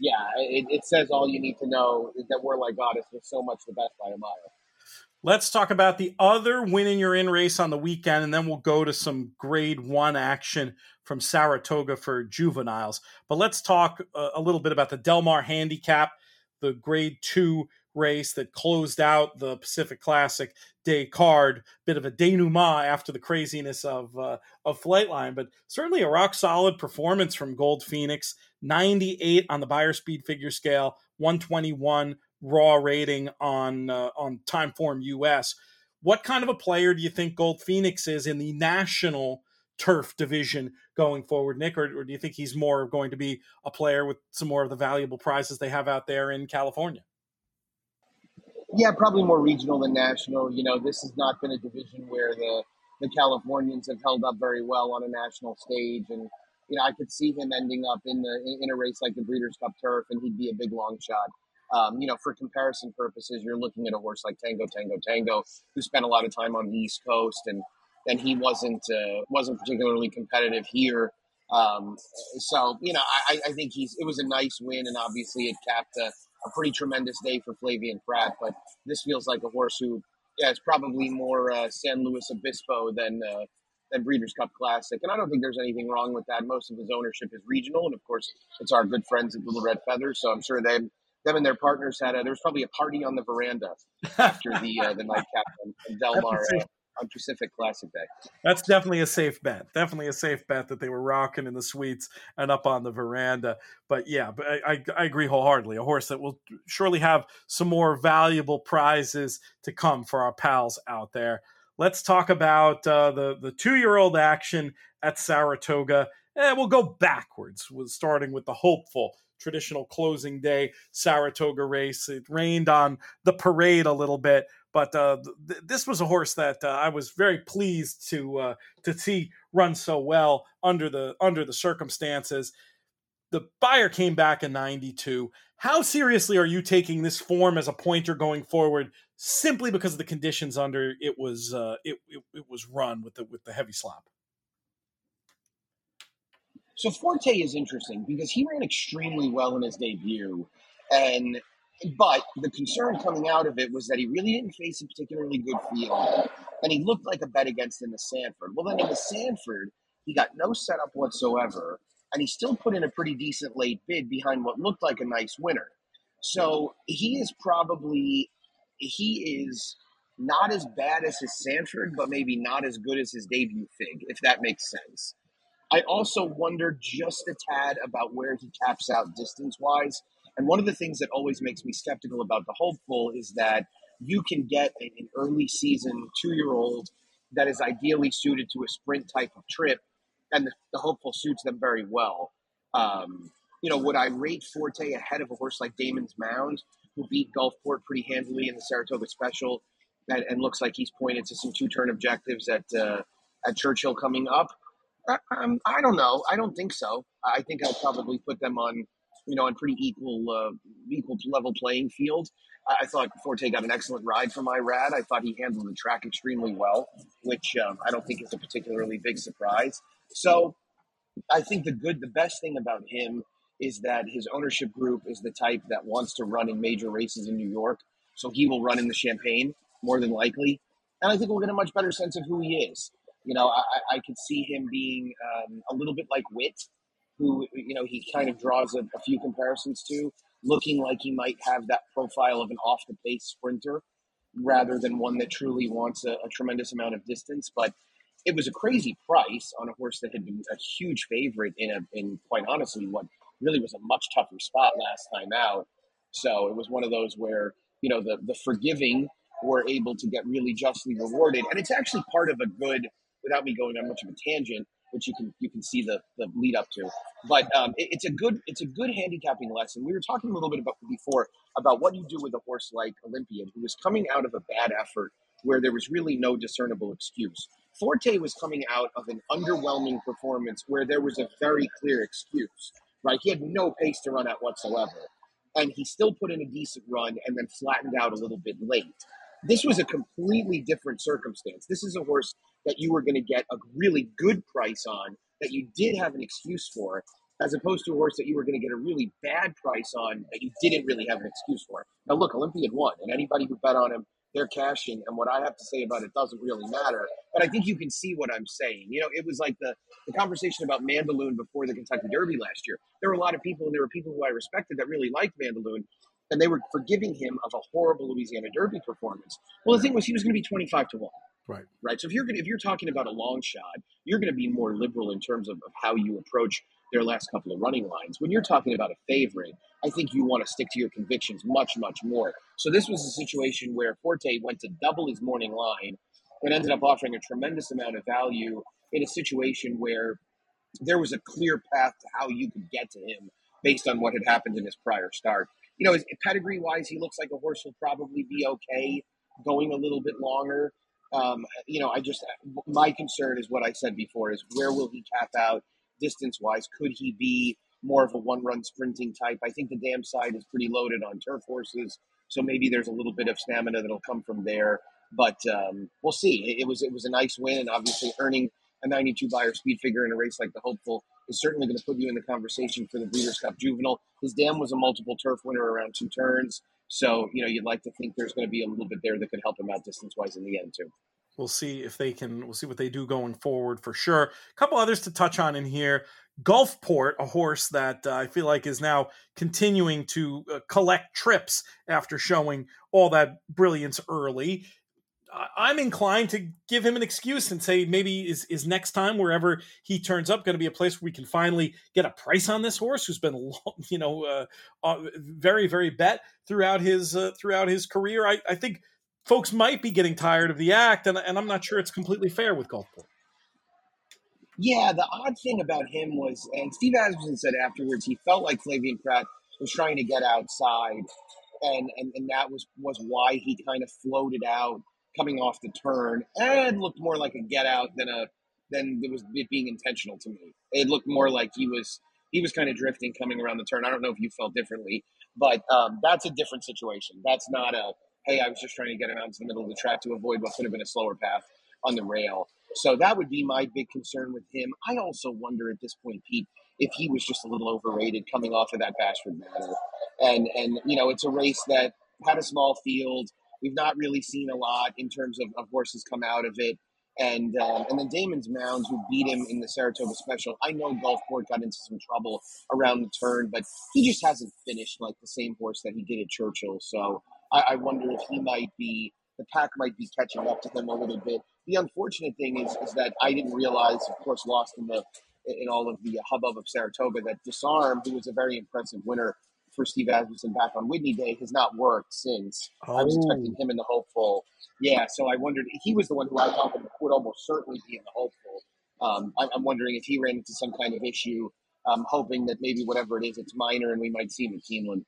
Yeah, it, it says all you need to know that we're that Warlike Goddess was so much the best by a mile. Let's talk about the other winning your in race on the weekend, and then we'll go to some grade one action from Saratoga for juveniles. But let's talk a, a little bit about the Del Mar Handicap, the grade two race that closed out the Pacific Classic day card. Bit of a denouement after the craziness of uh, of Flightline, but certainly a rock solid performance from Gold Phoenix. 98 on the Beyer speed figure scale, 121 raw rating on uh, on Timeform US. What kind of a player do you think Gold Phoenix is in the national turf division going forward, Nick? Or, or do you think he's more going to be a player with some more of the valuable prizes they have out there in California? Yeah, probably more regional than national. You know, this has not been a division where the the Californians have held up very well on a national stage, and you know, I could see him ending up in the in a race like the Breeders' Cup Turf, and he'd be a big long shot. Um, you know, for comparison purposes, you're looking at a horse like Tango Tango Tango, who spent a lot of time on the East Coast, and then he wasn't uh, wasn't particularly competitive here. Um, so you know, I, I, think he's it was a nice win, and obviously it capped a, a pretty tremendous day for Flavien Prat. But this feels like a horse who yeah, is probably more uh, San Luis Obispo than uh, than Breeders' Cup Classic, and I don't think there's anything wrong with that. Most of his ownership is regional, and of course, it's our good friends at Little Red Feathers, so I'm sure they them and their partners had a, there was probably a party on the veranda after the uh, the nightcap in Del Mar uh, on Pacific Classic Day. That's definitely a safe bet. Definitely a safe bet that they were rocking in the suites and up on the veranda. But yeah, but I, I, I agree wholeheartedly. A horse that will surely have some more valuable prizes to come for our pals out there. Let's talk about uh, the the two year old action at Saratoga. Eh, we'll go backwards, starting with the hopeful traditional closing day Saratoga race. It rained on the parade a little bit, but uh, th- this was a horse that uh, I was very pleased to uh, to see run so well under the under the circumstances. The Beyer came back in '92. How seriously are you taking this form as a pointer going forward? Simply because of the conditions under it was uh, it, it, it was run with the with the heavy slop. So Forte is interesting because he ran extremely well in his debut, and but the concern coming out of it was that he really didn't face a particularly good field, and he looked like a bet against in the Sanford. Well, then in the Sanford, he got no setup whatsoever, and he still put in a pretty decent late bid behind what looked like a nice winner. So he is probably he is not as bad as his Sanford, but maybe not as good as his debut fig, if that makes sense. I also wonder just a tad about where he caps out distance wise. And one of the things that always makes me skeptical about the hopeful is that you can get an early season two year old that is ideally suited to a sprint type of trip, and the, the hopeful suits them very well. Um, you know, would I rate Forte ahead of a horse like Damon's Mound, who beat Gulfport pretty handily in the Saratoga Special, and, and looks like he's pointed to some two turn objectives at uh, at Churchill coming up? Um, I don't know. I don't think so. I think I'll probably put them on, you know, on pretty equal, uh, equal level playing field. I, I thought Forte got an excellent ride from Irad. I thought he handled the track extremely well, which um, I don't think is a particularly big surprise. So I think the good, the best thing about him is that his ownership group is the type that wants to run in major races in New York. So he will run in the Champagne more than likely. And I think we'll get a much better sense of who he is. You know, I, I could see him being um, a little bit like Wit, who you know he kind of draws a, a few comparisons to, looking like he might have that profile of an off the pace sprinter rather than one that truly wants a, a, tremendous amount of distance. But it was a crazy price on a horse that had been a huge favorite in a in quite honestly what really was a much tougher spot last time out. So it was one of those where you know the the forgiving were able to get really justly rewarded, and it's actually part of a good. Without me going on much of a tangent, which you can you can see the, the lead up to. But um, it, it's a good it's a good handicapping lesson. We were talking a little bit about before about what you do with a horse like Olympian, who was coming out of a bad effort where there was really no discernible excuse. Forte was coming out of an underwhelming performance where there was a very clear excuse. Right, he had no pace to run at whatsoever, and he still put in a decent run and then flattened out a little bit late. This was a completely different circumstance. This is a horse that you were going to get a really good price on that you did have an excuse for, as opposed to a horse that you were going to get a really bad price on that you didn't really have an excuse for. Now, look, Olympian won, and anybody who bet on him, they're cashing. And what I have to say about it doesn't really matter. But I think you can see what I'm saying. You know, it was like the, the conversation about Mandaloun before the Kentucky Derby last year. There were a lot of people, and there were people who I respected that really liked Mandaloun and they were forgiving him of a horrible Louisiana Derby performance. Well, the thing was, he was going to be twenty-five to one. Right. Right. So if you're going if you're talking about a long shot, you're going to be more liberal in terms of, of how you approach their last couple of running lines. When you're talking about a favorite, I think you want to stick to your convictions much, much more. So this was a situation where Forte went to double his morning line and ended up offering a tremendous amount of value in a situation where there was a clear path to how you could get to him based on what had happened in his prior start you know, pedigree wise, he looks like a horse will probably be okay going a little bit longer. Um, you know, I just my concern is what I said before: is where will he cap out distance wise? Could he be more of a one run sprinting type? I think the dam side is pretty loaded on turf horses, so maybe there's a little bit of stamina that'll come from there. But um, we'll see. It, it was it was a nice win, and obviously earning a 92 Beyer speed figure in a race like the Hopeful is certainly going to put you in the conversation for the Breeders' Cup Juvenile. His dam was a multiple turf winner around two turns. So, you know, you'd like to think there's going to be a little bit there that could help him out distance wise in the end, too. We'll see if they can, we'll see what they do going forward for sure. A couple others to touch on in here. Gulfport, a horse that uh, I feel like is now continuing to uh, collect trips after showing all that brilliance early. I'm inclined to give him an excuse and say maybe is is next time wherever he turns up going to be a place where we can finally get a price on this horse who's been you know uh, uh, very very bet throughout his uh, throughout his career. I, I think folks might be getting tired of the act, and, and I'm not sure it's completely fair with Gulfport. Yeah, the odd thing about him was, and Steve Asmussen said afterwards, he felt like Flavien Prat was trying to get outside, and, and and that was was why he kind of floated out coming off the turn and looked more like a get out than a than it was it being intentional to me. It looked more like he was he was kind of drifting coming around the turn. I don't know if you felt differently, but um, that's a different situation. That's not a hey, I was just trying to get out into the middle of the track to avoid what could have been a slower path on the rail. So that would be my big concern with him. I also wonder at this point, Pete, if he was just a little overrated coming off of that Bashford Manor. And and you know, it's a race that had a small field We've not really seen a lot in terms of, of horses come out of it. And um, and then Damon's Mounds, who beat him in the Saratoga Special. I know Gulfport got into some trouble around the turn, but he just hasn't finished like the same horse that he did at Churchill. So I, I wonder if he might be the pack might be catching up to him a little bit. The unfortunate thing is is that I didn't realize, of course, lost in the in all of the hubbub of Saratoga, that Disarm, who was a very impressive winner for Steve Asmussen back on Whitney Day has not worked since. Oh. I was expecting him in the hopeful. Yeah, so I wondered he was the one who I thought would almost certainly be in the hopeful. Um, I'm wondering if he ran into some kind of issue. I'm hoping that maybe whatever it is, it's minor, and we might see Keeneland.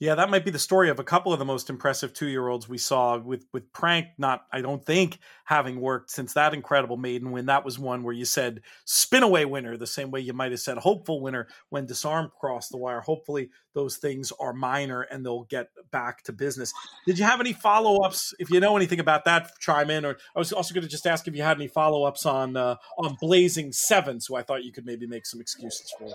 Yeah, that might be the story of a couple of the most impressive two year olds we saw with with Prank. Not, I don't think having worked since that incredible maiden win. That was one where you said Spinaway winner, the same way you might have said hopeful winner when disarm crossed the wire. Hopefully, those things are minor and they'll get back to business. Did you have any follow ups? If you know anything about that, chime in. Or I was also going to just ask if you had any follow ups on uh, on Blazing Sevens, who I thought you could maybe make some excuses for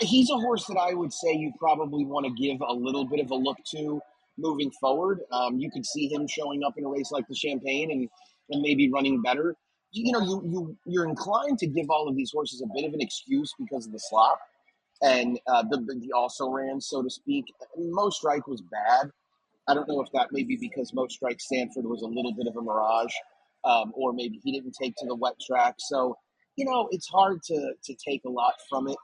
he's a horse that I would say you probably want to give a little bit of a look to moving forward. Um, you could see him showing up in a race like the Champagne and and maybe running better. You know, you you you're inclined to give all of these horses a bit of an excuse because of the slop and uh, the the also ran, so to speak. Mo Strike was bad. I don't know if that may be because Mo Strike Sanford was a little bit of a mirage, um, or maybe he didn't take to the wet track. So, you know, it's hard to to take a lot from it.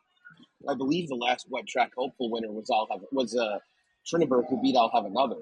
I believe the last wet track hopeful winner was I'll have was uh, Trinniberg who beat I'll have another.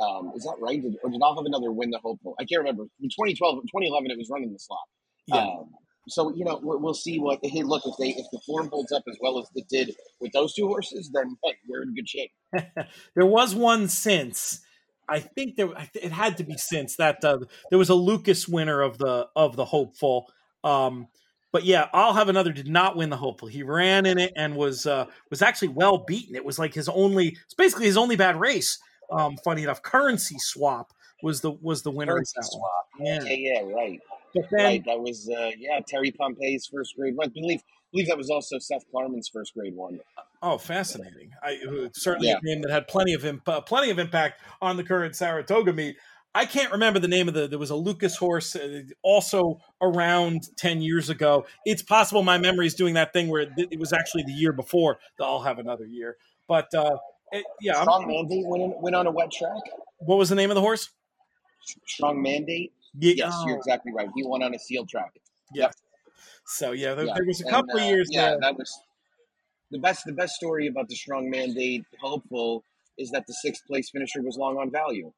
Um, is that right? Did, or did I'll have another win the hopeful? I can't remember. In 2012, 2011, it was running the slot. Yeah. Um, so you know we'll see what. Hey, look if they if the form holds up as well as it did with those two horses, then hey, we're in good shape. there was one since. I think there it had to be since that uh, there was a Lukas winner of the of the hopeful. Um, but yeah, I'll have another did not win the hopeful. He ran in it and was uh, was actually well beaten. It was like his only, it's basically his only bad race. Um, funny enough, currency swap was the was the winner. Currency swap. Yeah. yeah, yeah, right. But then, right, that was uh, yeah Terri Pompay's first grade one. I believe believe that was also Seth Klarman's first grade one. Oh, fascinating! I uh, certainly yeah. a name that had plenty of imp- uh, plenty of impact on the current Saratoga meet. I can't remember the name of the. There was a Lukas horse, uh, also around ten years ago. It's possible my memory is doing that thing where it, it was actually the year before. I'll have another year, but uh, it, yeah. Strong I'm, Mandate went, went on a wet track. What was the name of the horse? Strong Mandate. Yeah, yes, oh. you're exactly right. He won on a sealed track. Yep. So yeah, there, yeah. there was a couple and, uh, years. Yeah, there. that was the best. The best story about the strong mandate hopeful is that the sixth place finisher was long on value.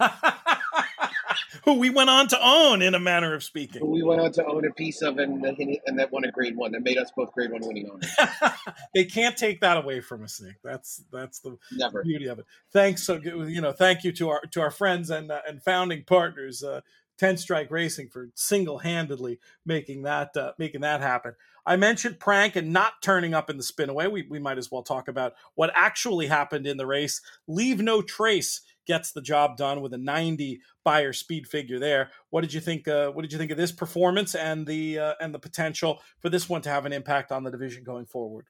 Who we went on to own, in a manner of speaking. Who we went on to own a piece of, and and that won a grade one. That made us both grade one winning owners. they can't take that away from us, Nick. That's that's the Never. beauty of it. Thanks, so you know, thank you to our to our friends and uh, and founding partners. Uh, 10 strike racing for single-handedly making that uh, making that happen i mentioned prank and not turning up in the spinaway we, we might as well talk about what actually happened in the race leave no trace gets the job done with a 90 Beyer speed figure there what did you think uh, what did you think of this performance and the uh, and the potential for this one to have an impact on the division going forward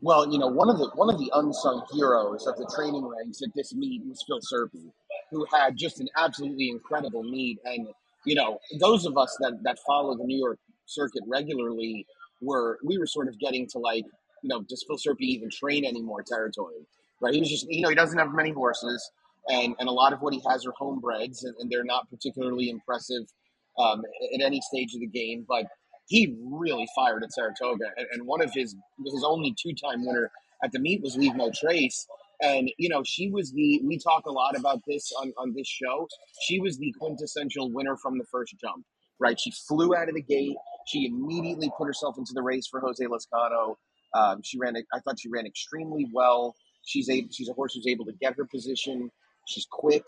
well, you know, one of the one of the unsung heroes of the training ranks at this meet was Phil Serpe who had just an absolutely incredible meet. And, you know, those of us that, that follow the New York circuit regularly were, we were sort of getting to like, you know, does Phil Serpe even train anymore territory? Right. He was just, you know, he doesn't have many horses. And, and a lot of what he has are homebreds, and, and they're not particularly impressive um, at any stage of the game. But he really fired at Saratoga, and, and one of his his only two time winner at the meet was Leave No Trace, and, you know, she was the, we talk a lot about this on, on this show. She was the quintessential winner from the first jump, right? She flew out of the gate. She immediately put herself into the race for Jose Lezcano. Um, she ran, I thought she ran extremely well. She's a, she's a horse who's able to get her position. She's quick.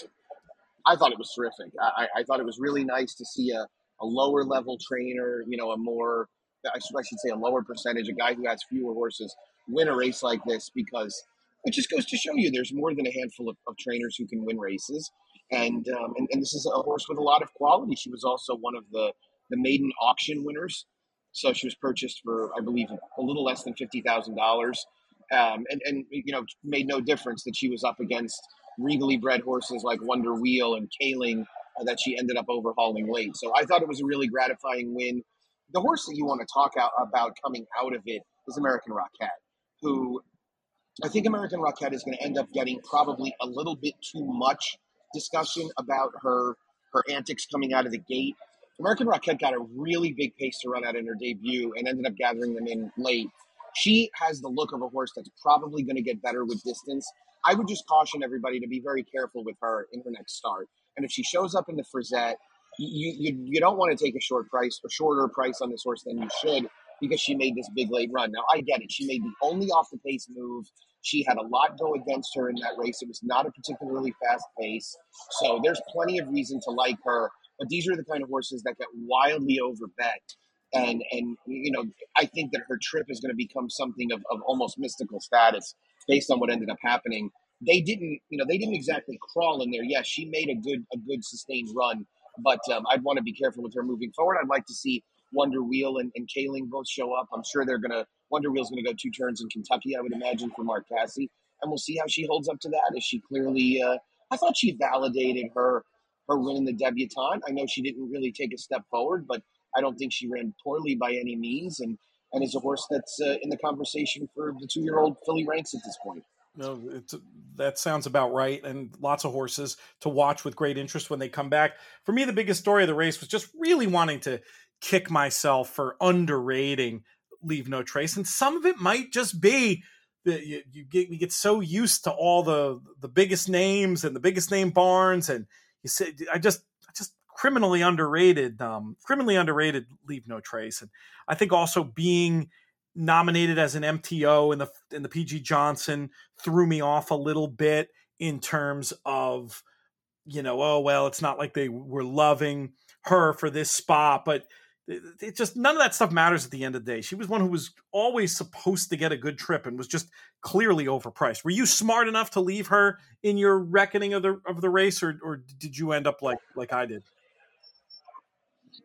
I thought it was terrific. I, I thought it was really nice to see a, a lower level trainer, you know, a more, I should, I should say a lower percentage, a guy who has fewer horses win a race like this because it just goes to show you there's more than a handful of, of trainers who can win races. And, um, and, and this is a horse with a lot of quality. She was also one of the, the maiden auction winners. So she was purchased for, I believe, a little less than fifty thousand um, and and you know made no difference that she was up against regally bred horses like Wonder Wheel and Kaling uh, that she ended up overhauling late. So I thought it was a really gratifying win. The horse that you want to talk out about coming out of it is American Rocket, who I think American Rocket is going to end up getting probably a little bit too much discussion about her her antics coming out of the gate. American Rocket got a really big pace to run out in her debut and ended up gathering them in late. She has the look of a horse that's probably going to get better with distance. I would just caution everybody to be very careful with her in her next start. And if she shows up in the Frizette, you, you, you don't want to take a short price, a shorter price on this horse than you should because she made this big late run. Now I get it; she made the only off the pace move she had a lot go against her in that race. It was not a particularly fast pace. So there's plenty of reason to like her. But these are the kind of horses that get wildly overbet. And, and you know, I think that her trip is going to become something of, of almost mystical status based on what ended up happening. They didn't, you know, they didn't exactly crawl in there. Yes, she made a good, a good sustained run, but um, I'd want to be careful with her moving forward. I'd like to see Wonder Wheel and, and Kaling both show up. I'm sure they're going to Wonder Wheel's going to go two turns in Kentucky, I would imagine, for Mark Casse, and we'll see how she holds up to that. Is she clearly? Uh, I thought she validated her her winning the debutante. I know she didn't really take a step forward, but I don't think she ran poorly by any means, and and is a horse that's uh, in the conversation for the two year old filly ranks at this point. No, that sounds about right. And lots of horses to watch with great interest when they come back. For me, the biggest story of the race was just really wanting to kick myself for underrating Leave No Trace. And some of it might just be that you, you get we get so used to all the the biggest names and the biggest name barns, and you say I just I just criminally underrated, um, criminally underrated Leave No Trace. And I think also being nominated as an MTO in the in the PG Johnson threw me off a little bit in terms of you know oh well it's not like they were loving her for this spot but it, it just none of that stuff matters at the end of the day. She was one who was always supposed to get a good trip and was just clearly overpriced. Were you smart enough to leave her in your reckoning of the of the race or or did you end up like like I did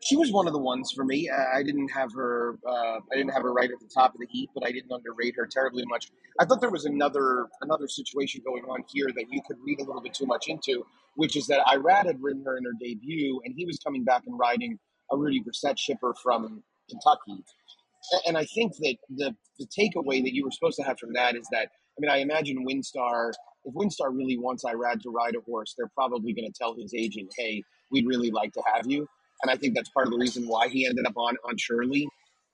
she was one of the ones for me. I didn't have her. Uh, I didn't have her right at the top of the heap, but I didn't underrate her terribly much. I thought there was another another situation going on here that you could read a little bit too much into, which is that Irad had ridden her in her debut, and he was coming back and riding a Rudy Grisette shipper from Kentucky. And I think that the the takeaway that you were supposed to have from that is that I mean I imagine WinStar if WinStar really wants Irad to ride a horse, they're probably going to tell his agent, "Hey, we'd really like to have you." And I think that's part of the reason why he ended up on on Shirley.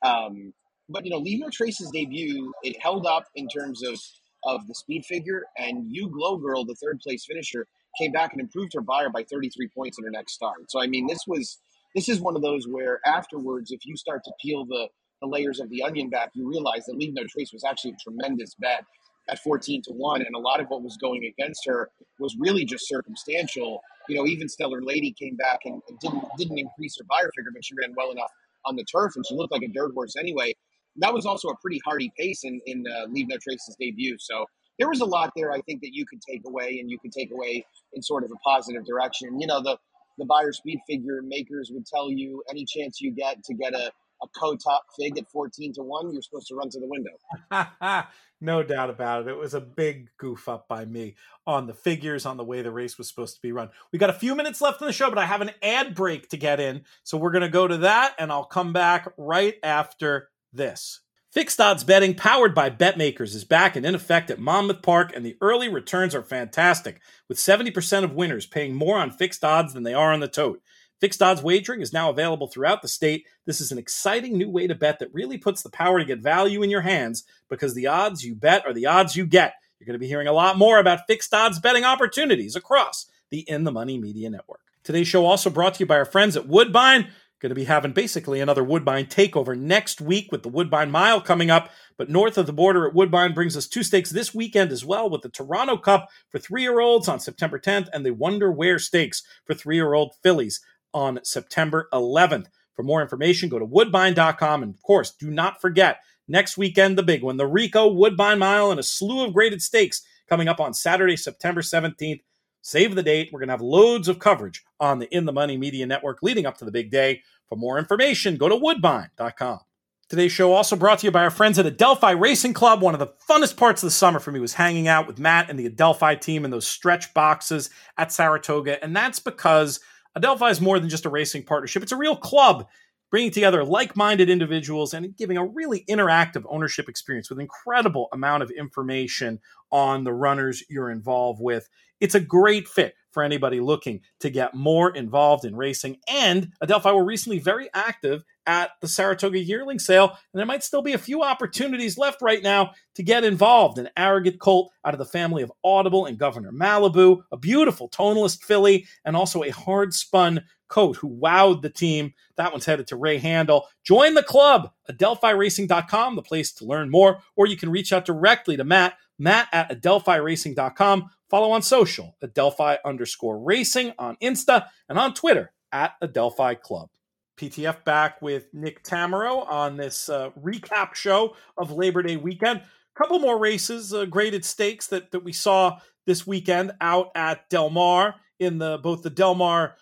Um, but you know, Leave No Trace's debut it held up in terms of of the speed figure, and You Glow Girl, the third place finisher, came back and improved her Beyer by 33 points in her next start. So I mean, this was this is one of those where afterwards, if you start to peel the the layers of the onion back, you realize that Leave No Trace was actually a tremendous bet at 14 to 1 and a lot of what was going against her was really just circumstantial. You know even stellar lady came back and didn't didn't increase her Beyer figure but she ran well enough on the turf and she looked like a dirt horse anyway. That was also a pretty hardy pace in in uh, leave no trace's debut. So there was a lot there i think that you could take away and you could take away in sort of a positive direction. You know the the Beyer speed figure makers would tell you any chance you get to get a a co-top fig at 14 to 1 you're supposed to run to the window. No doubt about it. It was a big goof up by me on the figures on the way the race was supposed to be run. We got a few minutes left in the show but i have an ad break to get in so we're going to go to that and i'll come back right after this. Fixed odds betting powered by BetMakers is back and in effect at Monmouth Park, and the early returns are fantastic, with 70% of winners paying more on fixed odds than they are on the tote. Fixed odds wagering is now available throughout the state. This is an exciting new way to bet that really puts the power to get value in your hands because the odds you bet are the odds you get. You're going to be hearing a lot more about fixed odds betting opportunities across the In the Money Media Network. Today's show also brought to you by our friends at Woodbine. Going to be having basically another Woodbine takeover next week with the Woodbine Mile coming up. But north of the border at Woodbine brings us two stakes this weekend as well with the Toronto Cup for three year olds on September 10th and the Wonder Where Stakes for three year old fillies on September 11th. For more information, go to woodbine.com. And of course, do not forget next weekend, the big one, the Ricoh Woodbine Mile and a slew of graded stakes coming up on Saturday, September 17th. Save the date. We're going to have loads of coverage on the In the Money Media Network leading up to the big day. For more information, go to woodbine.com. Today's show also brought to you by our friends at Adelphi Racing Club. One of the funnest parts of the summer for me was hanging out with Matt and the Adelphi team in those stretch boxes at Saratoga. And that's because Adelphi is more than just a racing partnership, it's a real club bringing together like-minded individuals and giving a really interactive ownership experience with incredible amount of information on the runners you're involved with. It's a great fit for anybody looking to get more involved in racing. And Adelphi were recently very active at the Saratoga yearling sale, and there might still be a few opportunities left right now to get involved. An arrogant colt out of the family of Audible and Governor Malibu, a beautiful tonalist filly, and also a hard spun coat who wowed the team. That one's headed to Ray Handal. Join the club, adelphiracing.com, the place to learn more, or you can reach out directly to Matt, matt at adelphiracing.com. Follow on social, adelphi underscore racing on Insta, and on Twitter at adelphi club. PTF back with Nick Tammaro on this uh, recap show of Labor Day weekend. A couple more races, uh, graded stakes that, that we saw this weekend out at Del Mar in the both the Del Mar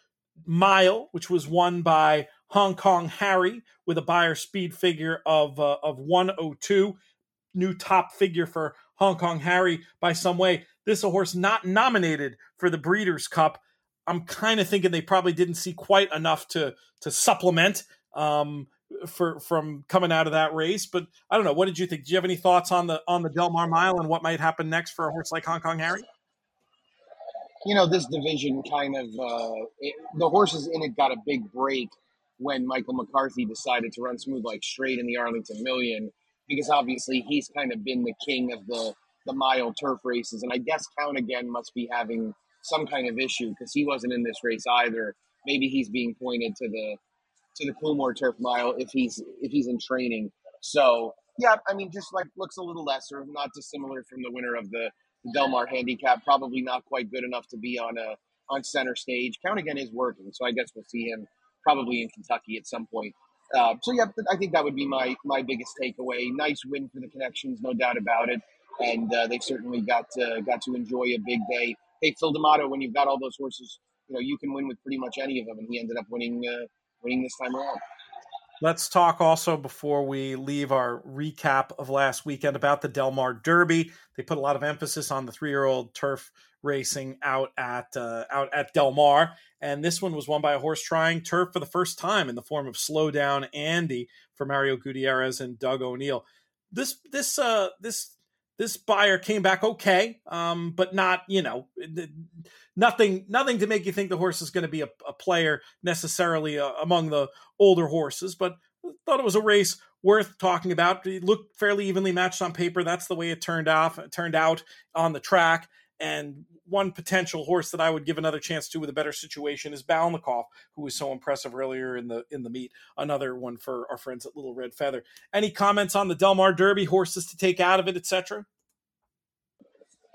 Mile, which was won by Hong Kong Harry with a Beyer speed figure of uh, of 102, new top figure for Hong Kong Harry by some way. This a horse not nominated for the Breeders' Cup I'm kind of thinking they probably didn't see quite enough to to supplement um, for from coming out of that race. But I don't know. What did you think? Do you have any thoughts on the on the Del Mar Mile and what might happen next for a horse like Hong Kong Harry? You know, this division kind of uh, it, the horses in it got a big break when Michael McCarthy decided to run Smooth Like Strait in the Arlington Million because obviously he's kind of been the king of the the mile turf races, and I guess Count again must be having some kind of issue because he wasn't in this race either. Maybe he's being pointed to the to the Coolmore Turf Mile if he's if he's in training. So yeah, I mean, just like looks a little lesser, not dissimilar from the winner of the, the Del Mar Handicap. Probably not quite good enough to be on a on center stage. Count again is working, so I guess we'll see him probably in Kentucky at some point. Uh, so yeah, I think that would be my my biggest takeaway. Nice win for the connections, no doubt about it, and uh, they certainly got to, got to enjoy a big day. Hey, Phil D'Amato, when you've got all those horses, you know you can win with pretty much any of them, and he ended up winning uh, winning this time around. Let's talk also before we leave our recap of last weekend about the Del Mar Derby. They put a lot of emphasis on the three-year-old turf racing out at uh, out at Del Mar, and this one was won by a horse trying turf for the first time in the form of Slow Down Andy for Mario Gutierrez and Doug O'Neill. This this uh, this this Beyer came back okay, um, but not you know nothing nothing to make you think the horse is going to be a, a, player necessarily uh, among the older horses. But thought it was a race worth talking about. It looked fairly evenly matched on paper. That's the way it turned off turned out on the track. And one potential horse that I would give another chance to with a better situation is Balnikov, who was so impressive earlier in the in the meet. Another one for our friends at Little Red Feather. Any comments on the Del Mar Derby, horses to take out of it, etc.?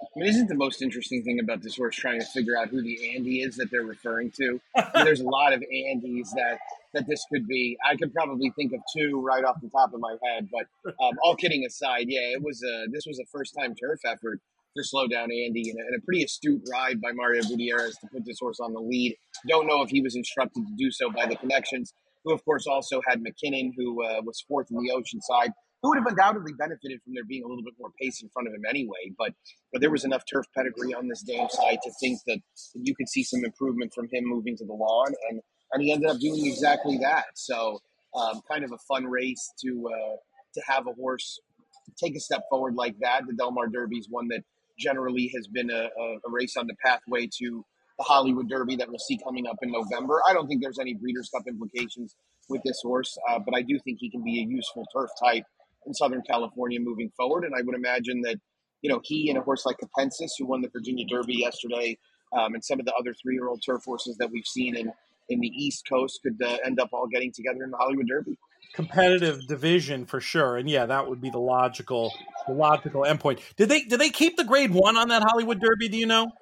I mean, isn't the most interesting thing about this horse trying to figure out who the Andy is that they're referring to? I mean, there's a lot of Andys that that this could be. I could probably think of two right off the top of my head, but um, all kidding aside, yeah, it was a this was a first time turf effort to slow down Andy and a, and a, pretty astute ride by Mario Gutierrez to put this horse on the lead. Don't know if he was instructed to do so by the connections, who of course also had McKinnon, who uh, was fourth in the Oceanside, who would have undoubtedly benefited from there being a little bit more pace in front of him anyway. But but there was enough turf pedigree on this damn side to think that you could see some improvement from him moving to the lawn, and and he ended up doing exactly that. So um, kind of a fun race to uh, to have a horse take a step forward like that. The Del Mar Derby is one that generally has been a, a, race on the pathway to the Hollywood Derby that we'll see coming up in November. I don't think there's any Breeders' Cup implications with this horse, uh, but I do think he can be a useful turf type in Southern California moving forward. And I would imagine that, you know, he and a horse like Capensis, who won the Virginia Derby yesterday, um, and some of the other three-year-old turf horses that we've seen in in the East Coast could uh, end up all getting together in the Hollywood Derby competitive division for sure. And yeah, that would be the logical the logical endpoint. Did they did they keep the grade one on that Hollywood Derby? Do you know?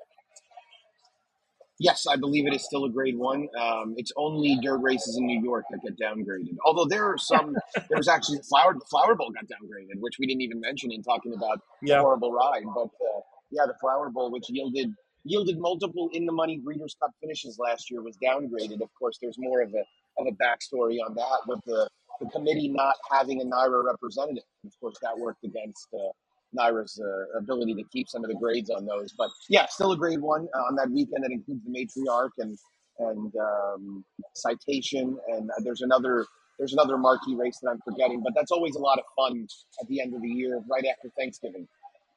Yes, I believe it is still a grade one. Um, it's only dirt races in New York that get downgraded. Although there are some, there was actually the Flower the Flower Bowl got downgraded, which we didn't even mention in talking about yeah. horrible ride. But uh, yeah, the Flower Bowl, which yielded yielded multiple in the money Breeders' Cup finishes last year, was downgraded. Of course, there's more of a of a backstory on that with the the committee not having a NYRA representative. Of course, that worked against uh, NYRA's uh, ability to keep some of the grades on those. But yeah, still a grade one uh, on that weekend that includes the matriarch and and um, citation. And uh, there's another there's another marquee race that I'm forgetting. But that's always a lot of fun at the end of the year, right after Thanksgiving.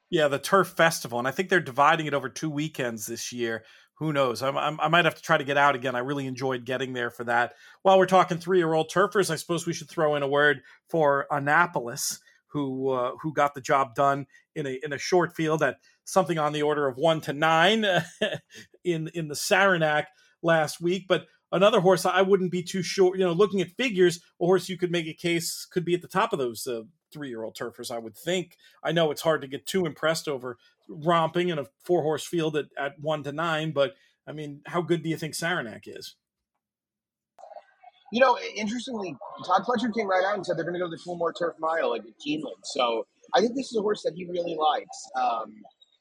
Yeah, the Turf Festival, and I think they're dividing it over two weekends this year who knows? I'm, I'm, i might have to try to get out again. I really enjoyed getting there for that. While we're talking three year old turfers, I suppose we should throw in a word for Annapolis, who uh, who got the job done in a in a short field at something on the order of one to nine in in the Saranac last week. But another horse I wouldn't be too sure. You know, looking at figures, a horse you could make a case could be at the top of those uh, three year old turfers. I would think. I know it's hard to get too impressed over romping in a four horse field at, at one to nine. But I mean, how good do you think Saranac is? You know, interestingly, Todd Pletcher came right out and said they're going to go to the Coolmore Turf Mile at Keeneland. So I think this is a horse that he really likes. Um,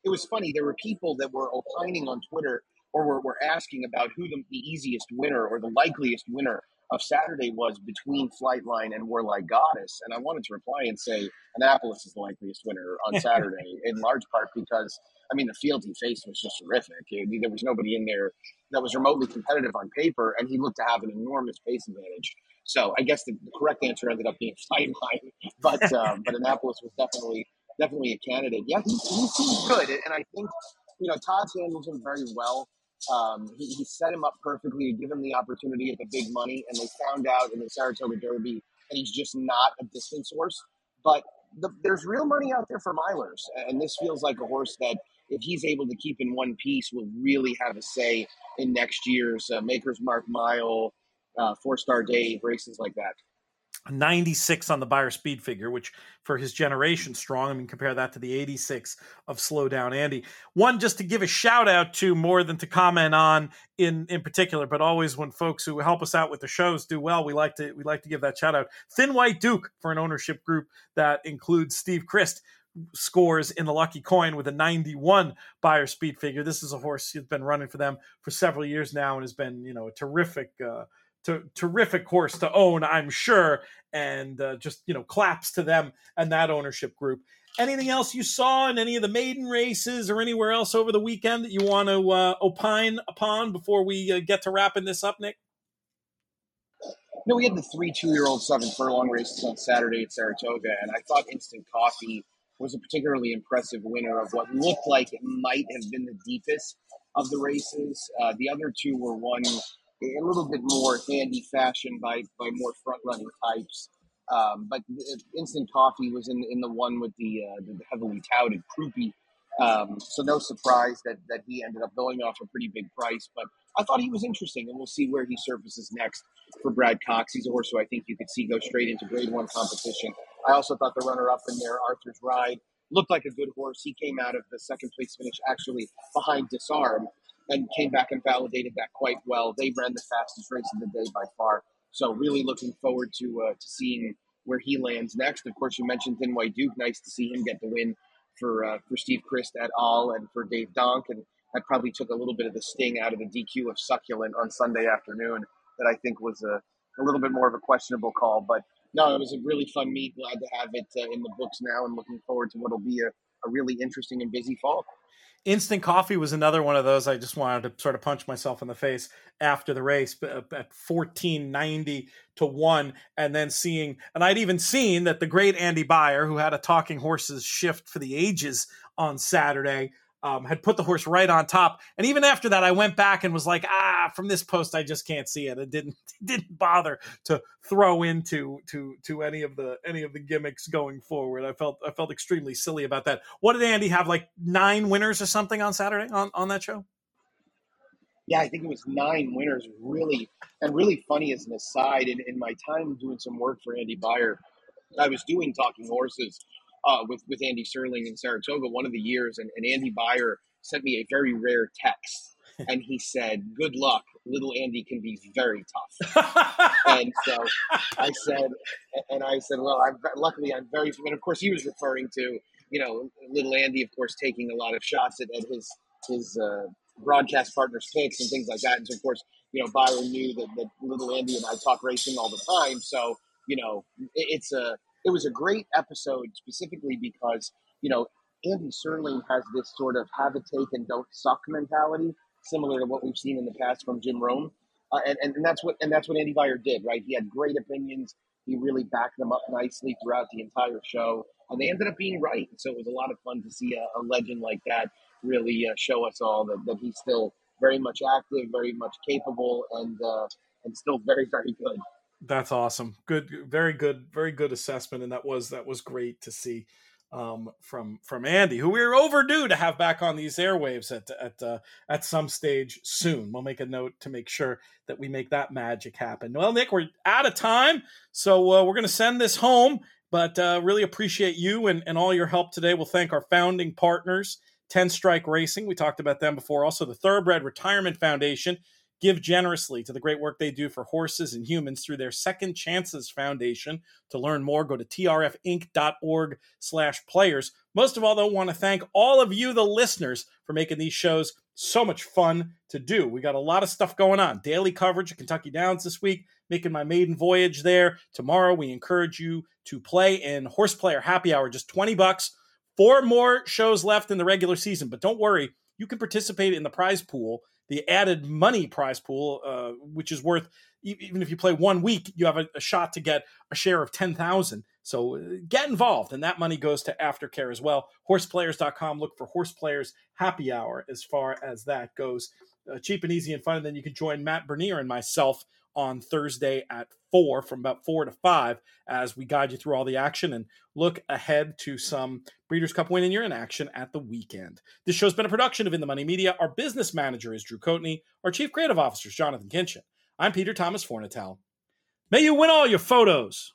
it was funny. There were people that were opining on Twitter or were, were asking about who the, the easiest winner or the likeliest winner of Saturday was between Flightline and Warlike Goddess, and I wanted to reply and say Annapolis is the likeliest winner on Saturday, in large part because I mean the field he faced was just horrific. There was nobody in there that was remotely competitive on paper, and he looked to have an enormous pace advantage. So I guess the, the correct answer ended up being Flightline, but uh, but Annapolis was definitely definitely a candidate. Yeah, he, he seems good, and I think you know Todd's handled him very well. Um, he, he, set him up perfectly to give him the opportunity at the big money, and they found out in the Saratoga Derby that he's just not a distance horse. But the, there's real money out there for milers, and this feels like a horse that, if he's able to keep in one piece, will really have a say in next year's uh, Maker's Mark Mile, uh, Four Star Day races like that. 96 on the Beyer speed figure, which for his generation strong. I mean, compare that to the 86 of Slow Down Andy. One just to give a shout out to more than to comment on in in particular, but always when folks who help us out with the shows do well, we like to we like to give that shout out. Thin White Duke for an ownership group that includes Steve Christ scores in the lucky coin with a 91 Beyer speed figure. This is a horse who's been running for them for several years now and has been, you know, a terrific uh, to, terrific horse to own, I'm sure, and uh, just you know claps to them and that ownership group. Anything else you saw in any of the maiden races or anywhere else over the weekend that you want to uh, opine upon before we uh, get to wrapping this up, Nick? No, we had the three two-year-old seven furlong races on Saturday at Saratoga, and I thought Instant Coffee was a particularly impressive winner of what looked like it might have been the deepest of the races. Uh, the other two were won a little bit more handy fashion by by more front running types. Um, but instant coffee was in in the one with the, uh, the heavily touted Croupi. Um, so no surprise that that he ended up going off a pretty big price. But I thought he was interesting, and we'll see where he surfaces next for Brad Cox. He's a horse who I think you could see go straight into Grade One competition. I also thought the runner up in there, Arthur's Ride, looked like a good horse. He came out of the second place finish actually behind Disarm, and came back and validated that quite well. They ran the fastest race of the day by far. So really looking forward to uh, to seeing where he lands next. Of course, you mentioned Thin White Duke. Nice to see him get the win for uh, for Steve Christ et al. and for Dave Donk, and that probably took a little bit of the sting out of the DQ of Succulent on Sunday afternoon. That I think was a, a little bit more of a questionable call, but no, it was a really fun meet. Glad to have it uh, in the books now, and looking forward to what'll be a, a really interesting and busy fall. Instant coffee was another one of those. I just wanted to sort of punch myself in the face after the race uh, at 1490 to one. And then seeing, and I'd even seen that the great Andy Beyer who had a talking horses shift for the ages on Saturday, um, had put the horse right on top. And even after that, I went back and was like, ah, from this post, I just can't see it. It didn't didn't bother to throw into to to any of the any of the gimmicks going forward. I felt I felt extremely silly about that. What did Andy have? Like nine winners or something on Saturday on on that show? Yeah, I think it was nine winners. Really, and really funny as an aside. In, in my time doing some work for Andy Beyer, I was doing talking horses uh, with with Andy Serling in Saratoga one of the years, and, and Andy Beyer sent me a very rare text, and he said, "Good luck, little Andy can be very tough." and so I said, and I said, "Well, I'm luckily I'm very." And of course, he was referring to you know little Andy, of course, taking a lot of shots at, at his his uh, broadcast partners' picks and things like that. And so, of course, you know, Byron knew that, that little Andy and I talk racing all the time, so you know, it, it's a it was a great episode specifically because you know Andy Serling has this sort of have a take and don't suck mentality, similar to what we've seen in the past from Jim Rome, uh, and, and, that's what and that's what Andy Beyer did, right? He had great opinions. He really backed them up nicely throughout the entire show, and they ended up being right. So it was a lot of fun to see a, a legend like that really uh, show us all that, that he's still very much active, very much capable, and uh, and still very very good. That's awesome. Good, very good, very good assessment, and that was that was great to see um, from from Andy, who we're overdue to have back on these airwaves at at uh, at some stage soon. We'll make a note to make sure that we make that magic happen. Well, Nick, we're out of time, so uh, we're going to send this home. But uh, really appreciate you and, and all your help today. We'll thank our founding partners, Ten Strike Racing. We talked about them before. Also, the Thoroughbred Retirement Foundation Give generously to the great work they do for horses and humans through their Second Chances Foundation. To learn more, go to trfinc.org slash players. Most of all, though, want to thank all of you, the listeners, for making these shows so much fun to do. We got a lot of stuff going on. Daily coverage of Kentucky Downs this week, making my maiden voyage there. Tomorrow, we encourage you to play in Horse Player Happy Hour, just 20 bucks. Four more shows left in the regular season, but don't worry, you can participate in the prize pool, the added money prize pool, uh, which is worth even if you play one week, you have a, a shot to get a share of ten thousand. So uh, get involved, and that money goes to aftercare as well. Horseplayers.com. Look for Horse Players Happy Hour as far as that goes. Uh, cheap and easy and fun. And then you can join Matt Bernier and myself on Thursday at four, from about four to five, as we guide you through all the action and look ahead to some Breeders' Cup win in your in action at the weekend. This show's been a production of In the Money Media. Our business manager is Drew Coatney. Our chief creative officer is Jonathan Kinchin. I'm Peter Thomas Fornatale. May you win all your photos.